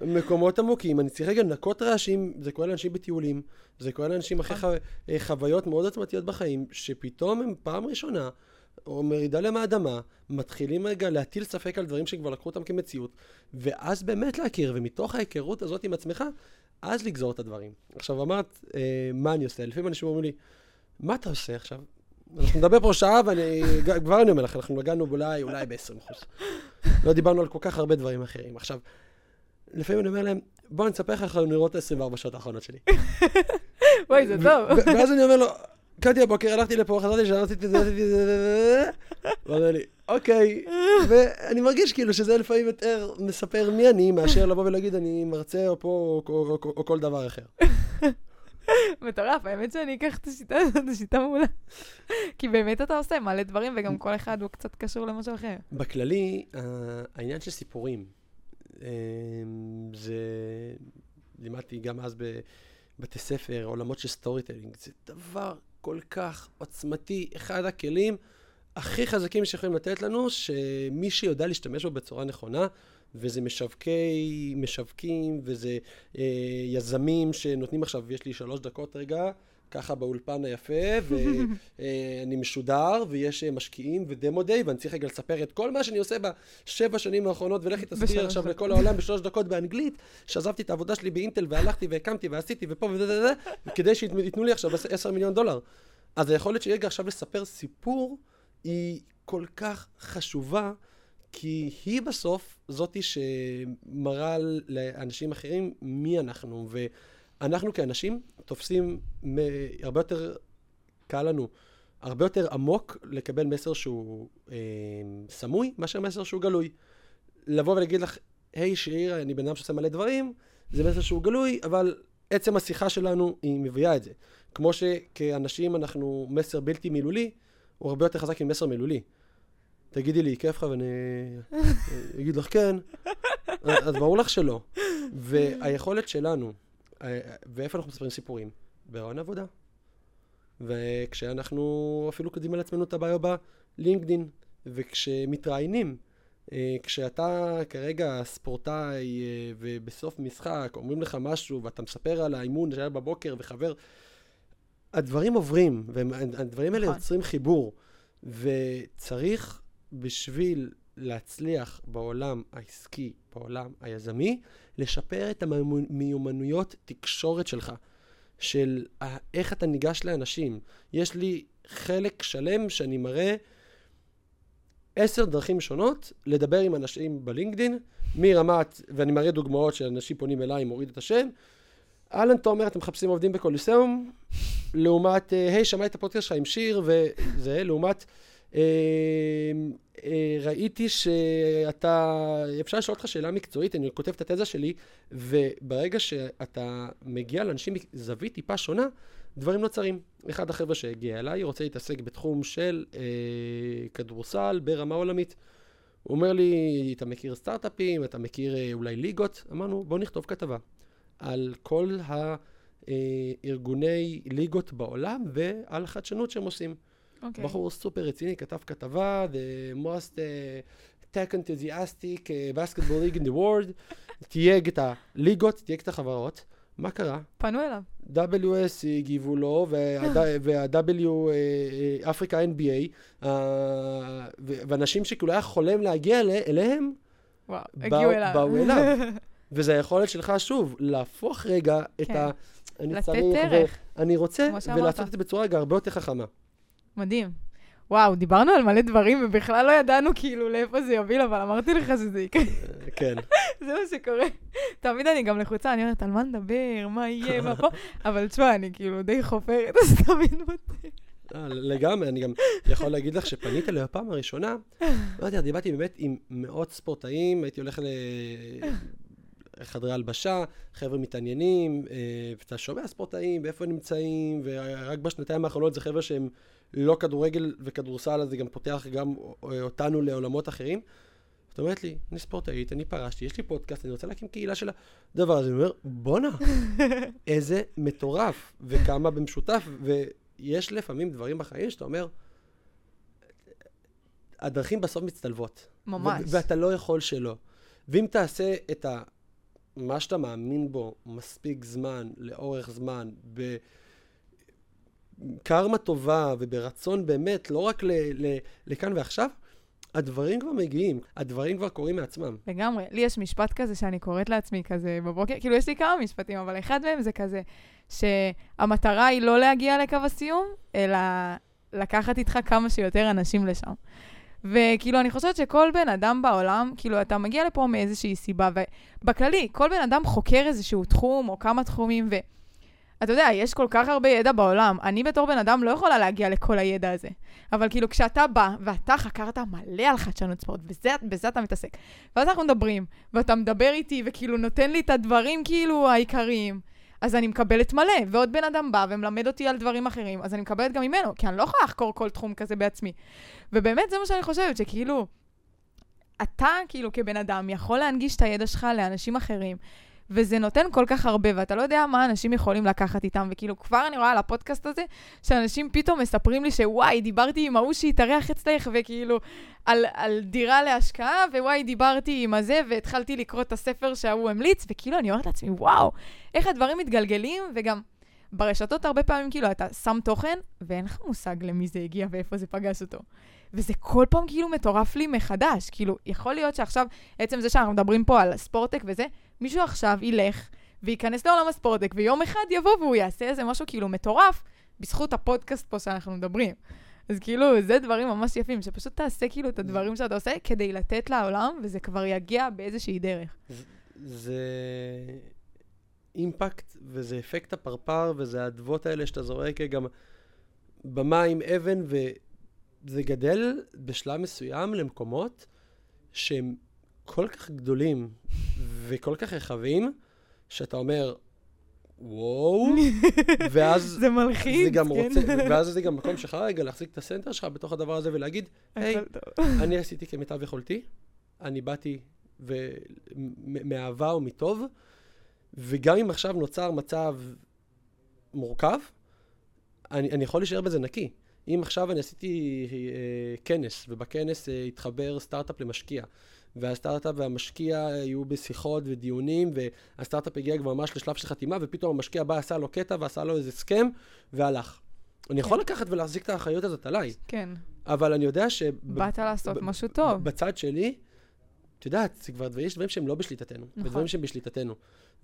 מקומות עמוקים, אני צריך רגע לנקות רעשים, זה קורה לאנשים בטיולים, זה קורה לאנשים אחרי חו... אה, חוויות מאוד עצמתיות בחיים, שפתאום הם פעם ראשונה, או מרידה להם האדמה, מתחילים רגע להטיל ספק על דברים שכבר לקחו אותם כמציאות, ואז באמת להכיר, ומתוך ההיכרות הזאת עם עצמך, אז לגזור את הדברים. עכשיו, אמרת, אה, מה אני עושה? לפעמים אנשים אומרים לי, מה אתה עושה עכשיו? אנחנו נדבר פה שעה, ואני, כבר אני אומר לך, אנחנו נגענו אולי, אולי ב-20%. לא דיברנו על כל כך הרבה דברים אחרים. עכשיו, לפעמים אני אומר להם, בוא אני אספר לך איך נראות ה-24 שעות האחרונות שלי. וואי, זה טוב. ואז אני אומר לו, קמתי הבוקר, הלכתי לפה, חזרתי לשם, עשיתי את זה, עשיתי את זה, והוא אומר לי, אוקיי. ואני מרגיש כאילו שזה לפעמים יותר מספר מי אני, מאשר לבוא ולהגיד, אני מרצה או פה או כל דבר אחר. מטורף, האמת שאני אקח את השיטה הזאת, זו שיטה מעולה. כי באמת אתה עושה מלא דברים, וגם כל אחד הוא קצת קשור למשהו אחר. בכללי, העניין של סיפורים, זה... לימדתי גם אז בבתי ספר, עולמות של storytelling, זה דבר כל כך עוצמתי, אחד הכלים הכי חזקים שיכולים לתת לנו, שמי שיודע להשתמש בו בצורה נכונה, וזה משווקי, משווקים, וזה אה, יזמים שנותנים עכשיו, יש לי שלוש דקות רגע, ככה באולפן היפה, ואני משודר, ויש משקיעים ודמו דיי, ואני צריך רגע לספר את כל מה שאני עושה בשבע שנים האחרונות, ולכי תסביר עכשיו לכל העולם בשלוש דקות באנגלית, שעזבתי את העבודה שלי באינטל, והלכתי והקמתי ועשיתי ופה וזה, כדי שייתנו לי עכשיו עשר מיליון דולר. אז היכולת שלי רגע עכשיו לספר סיפור, היא כל כך חשובה, כי היא בסוף זאתי שמראה לאנשים אחרים מי אנחנו. ואנחנו כאנשים תופסים הרבה יותר קל לנו, הרבה יותר עמוק לקבל מסר שהוא אה, סמוי, מאשר מסר שהוא גלוי. לבוא ולהגיד לך, היי hey, שיר, אני בן אדם שעושה מלא דברים, זה מסר שהוא גלוי, אבל עצם השיחה שלנו היא מביאה את זה. כמו שכאנשים אנחנו מסר בלתי מילולי, הוא הרבה יותר חזק ממסר מילולי. תגידי לי, כיף לך ואני אגיד לך כן, אז ברור לך שלא. והיכולת שלנו, ואיפה אנחנו מספרים סיפורים? בהרעיון עבודה. וכשאנחנו אפילו קדימה לעצמנו את הביו בלינקדין, וכשמתראיינים, אה, כשאתה כרגע ספורטאי אה, ובסוף משחק אומרים לך משהו ואתה מספר על האימון שהיה בבוקר וחבר, הדברים עוברים, והדברים האלה נכון. יוצרים חיבור. וצריך בשביל להצליח בעולם העסקי, בעולם היזמי, לשפר את המיומנויות תקשורת שלך, של איך אתה ניגש לאנשים. יש לי חלק שלם שאני מראה עשר דרכים שונות לדבר עם אנשים בלינקדין, מרמת, ואני מראה דוגמאות שאנשים פונים אליי, מוריד את השם. אהלן תומר, אתם מחפשים עובדים בקוליסאום, לעומת, אה, היי, שמעתי את הפודקאסט שלך עם שיר וזה, לעומת... אמ, אה, ראיתי שאתה, אפשר לשאול אותך שאלה מקצועית, אני כותב את התזה שלי, וברגע שאתה מגיע לאנשים מזווית טיפה שונה, דברים נוצרים. אחד החבר'ה שהגיע אליי רוצה להתעסק בתחום של אה, כדורסל ברמה עולמית. הוא אומר לי, אתה מכיר סטארט-אפים, אתה מכיר אה, אולי ליגות? אמרנו, בוא נכתוב כתבה על כל הארגוני אה, ליגות בעולם ועל החדשנות שהם עושים. Okay. אוקיי. בחור סופר רציני, כתב כתבה, The most uh, tech enthusiastic uh, basketball league in the world, תייג את הליגות, תייג את החברות. מה קרה? פנו אליו. WS הגיבו לו, וה-W, אפריקה NBA, ואנשים שכאילו היה חולם להגיע אליהם, וואו, הגיעו אליו. באו אליו. וזה היכולת שלך, שוב, להפוך רגע את כן. ה... אני צריך. ואני רוצה. ולעשות את זה בצורה רגע הרבה יותר חכמה. מדהים. וואו, דיברנו על מלא דברים ובכלל לא ידענו כאילו לאיפה זה יוביל, אבל אמרתי לך שזה יקרה. אה, כן. זה מה שקורה. תמיד אני גם לחוצה, אני אומרת, על מה נדבר, מה יהיה, מה פה, אבל תשמע, אני כאילו די חופרת, אז תמיד מוצא. אה, לגמרי, אני גם יכול להגיד לך שפנית אליי בפעם הראשונה, לא יודע, דיברתי באמת עם מאות ספורטאים, הייתי הולך לחדרי הלבשה, חבר'ה מתעניינים, אה, ואתה שומע ספורטאים, ואיפה הם נמצאים, ורק בשנתיים האחרונות זה חבר'ה שהם לא כדורגל וכדורסל, אז זה גם פותח גם אותנו לעולמות אחרים. את אומרת לי, אני ספורטאית, אני פרשתי, יש לי פודקאסט, אני רוצה להקים קהילה של הדבר הזה. אני אומר, בואנה, איזה מטורף, וכמה במשותף, ויש לפעמים דברים בחיים שאתה אומר, הדרכים בסוף מצטלבות. ממש. ואתה לא יכול שלא. ואם תעשה את ה... מה שאתה מאמין בו מספיק זמן, לאורך זמן, בקרמה טובה וברצון באמת, לא רק ל- ל- לכאן ועכשיו, הדברים כבר מגיעים, הדברים כבר קורים מעצמם. לגמרי. לי יש משפט כזה שאני קוראת לעצמי כזה בבוקר, כאילו יש לי כמה משפטים, אבל אחד מהם זה כזה, שהמטרה היא לא להגיע לקו הסיום, אלא לקחת איתך כמה שיותר אנשים לשם. וכאילו, אני חושבת שכל בן אדם בעולם, כאילו, אתה מגיע לפה מאיזושהי סיבה, ובכללי, כל בן אדם חוקר איזשהו תחום או כמה תחומים, ואתה יודע, יש כל כך הרבה ידע בעולם. אני בתור בן אדם לא יכולה להגיע לכל הידע הזה. אבל כאילו, כשאתה בא, ואתה חקרת מלא על חדשנות ספורט, בזה, בזה אתה מתעסק, ואז אנחנו מדברים, ואתה מדבר איתי, וכאילו נותן לי את הדברים כאילו העיקריים, אז אני מקבלת מלא, ועוד בן אדם בא ומלמד אותי על דברים אחרים, אז אני מקבלת גם ממנו, כי אני לא יכולה לחקור כל תחום כזה בעצמי. ובאמת זה מה שאני חושבת, שכאילו, אתה כאילו כבן אדם יכול להנגיש את הידע שלך לאנשים אחרים, וזה נותן כל כך הרבה, ואתה לא יודע מה אנשים יכולים לקחת איתם, וכאילו כבר אני רואה על הפודקאסט הזה, שאנשים פתאום מספרים לי שוואי, דיברתי עם ההוא שהתארח אצלך, וכאילו, על, על דירה להשקעה, ווואי, דיברתי עם הזה, והתחלתי לקרוא את הספר שההוא המליץ, וכאילו אני אומרת לעצמי, וואו, איך הדברים מתגלגלים, וגם ברשתות הרבה פעמים, כאילו, אתה שם תוכן, ואין לך מושג למי זה הגיע ואיפה זה פגש אותו. וזה כל פעם כאילו מטורף לי מחדש. כאילו, יכול להיות שעכשיו, עצם זה שאנחנו מדברים פה על ספורטק וזה, מישהו עכשיו ילך וייכנס לעולם הספורטק, ויום אחד יבוא והוא יעשה איזה משהו כאילו מטורף, בזכות הפודקאסט פה שאנחנו מדברים. אז כאילו, זה דברים ממש יפים, שפשוט תעשה כאילו את הדברים שאתה עושה כדי לתת לעולם, וזה כבר יגיע באיזושהי דרך. זה אימפקט, וזה אפקט הפרפר, וזה האדוות האלה שאתה זורק גם במים, אבן, וזה גדל בשלב מסוים למקומות שהם כל כך גדולים וכל כך רחבים, שאתה אומר, וואו, ואז זה מלחיץ, זה גם כן. רוצה, ואז זה גם מקום שלך רגע להחזיק את הסנטר שלך בתוך הדבר הזה ולהגיד, היי. אני עשיתי כמיטב יכולתי, אני באתי ו- מאהבה ומטוב, וגם אם עכשיו נוצר מצב מורכב, אני, אני יכול להישאר בזה נקי. אם עכשיו אני עשיתי אה, כנס, ובכנס אה, התחבר סטארט-אפ למשקיע, והסטארט-אפ והמשקיע היו בשיחות ודיונים, והסטארט-אפ הגיע כבר ממש לשלב של חתימה, ופתאום המשקיע בא, עשה לו קטע ועשה לו איזה הסכם, והלך. אני יכול לקחת ולהחזיק את האחריות הזאת עליי, כן, אבל אני יודע ש... באת לעשות משהו טוב. בצד שלי, את יודעת, זה כבר, יש דברים שהם לא בשליטתנו, נכון. ודברים שהם בשליטתנו.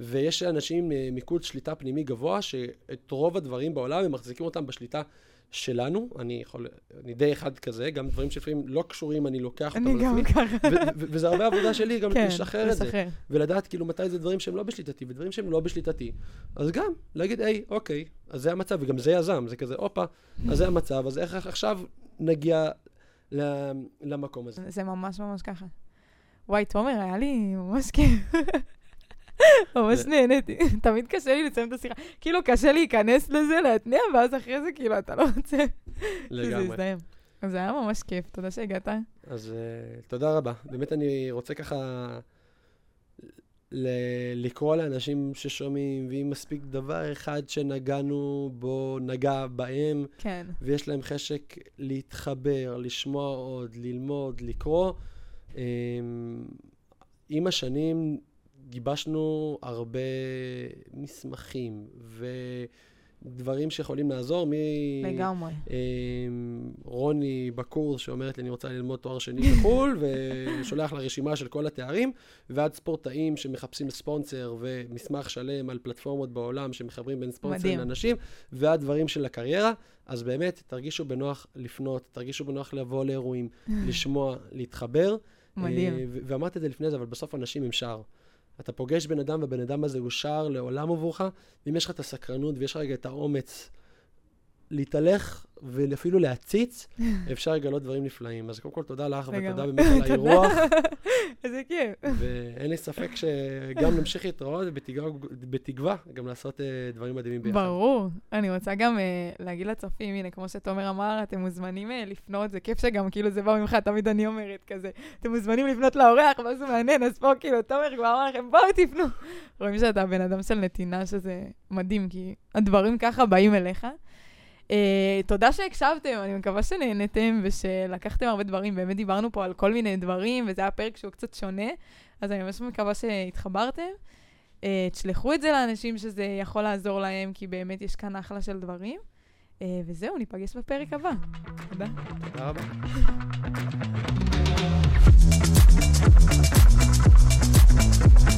ויש אנשים עם אה, מיקוד שליטה פנימי גבוה, שאת רוב הדברים בעולם הם מחזיקים אותם בשליטה שלנו. אני יכול, אני די אחד כזה, גם דברים שלפעמים לא קשורים, אני לוקח אותם אני גם. ככה. וזה הרבה עבודה שלי גם כן, לשחרר את זה. ולדעת כאילו מתי זה דברים שהם לא בשליטתי, ודברים שהם לא בשליטתי. אז גם, להגיד, היי, אוקיי, אז זה המצב, וגם זה יזם, זה כזה, הופה, אז זה המצב, אז איך עכשיו נגיע ל- למקום הזה? זה ממש ממש ככה. וואי, תומר, היה לי ממש כיף. ממש נהניתי. תמיד קשה לי לסיים את השיחה. כאילו, קשה להיכנס לזה, להתניע, ואז אחרי זה, כאילו, אתה לא רוצה שזה. יסתיים. אז זה היה ממש כיף, תודה שהגעת. אז uh, תודה רבה. באמת אני רוצה ככה ל- לקרוא לאנשים ששומעים, ואם מספיק דבר אחד שנגענו בו, נגע בהם, כן, ויש להם חשק להתחבר, לשמוע עוד, ללמוד, לקרוא. Um, עם השנים גיבשנו הרבה מסמכים דברים שיכולים לעזור, מ... לגמרי. אה, רוני בקורס שאומרת לי, אני רוצה ללמוד תואר שני בחו"ל, ושולח לה רשימה של כל התארים, ועד ספורטאים שמחפשים ספונסר ומסמך שלם על פלטפורמות בעולם שמחברים בין ספונסרים לאנשים, ועד דברים של הקריירה. אז באמת, תרגישו בנוח לפנות, תרגישו בנוח לבוא לאירועים, לשמוע, להתחבר. מדהים. אה, ואמרת את זה לפני זה, אבל בסוף אנשים עם שער. אתה פוגש בן אדם, והבן אדם הזה הוא שער לעולם עבורך, ואם יש לך את הסקרנות ויש לך רגע את האומץ להתהלך ואפילו להציץ, אפשר לגלות דברים נפלאים. אז קודם כל, תודה לך. ותודה באמת על האירוח, איזה כיף. ואין לי ספק שגם נמשיך להתראות, ובתקווה בתקווה גם לעשות אה, דברים מדהימים ביחד. ברור. אני רוצה גם uh, להגיד לצופים, הנה, כמו שתומר אמר, אתם מוזמנים uh, לפנות, זה כיף שגם כאילו זה בא ממך, תמיד אני אומרת כזה, אתם מוזמנים לפנות לאורח, ואז הוא מעניין, אז פה כאילו, תומר כבר אמר לכם, בואו תפנו. רואים שאתה בן אדם של נתינה, שזה מדהים, כי הדברים ככה באים אליך. Uh, תודה שהקשבתם, אני מקווה שנהנתם ושלקחתם הרבה דברים. באמת דיברנו פה על כל מיני דברים, וזה היה פרק שהוא קצת שונה, אז אני ממש מקווה שהתחברתם. Uh, תשלחו את זה לאנשים שזה יכול לעזור להם, כי באמת יש כאן אחלה של דברים. Uh, וזהו, ניפגש בפרק הבא. תודה. תודה רבה.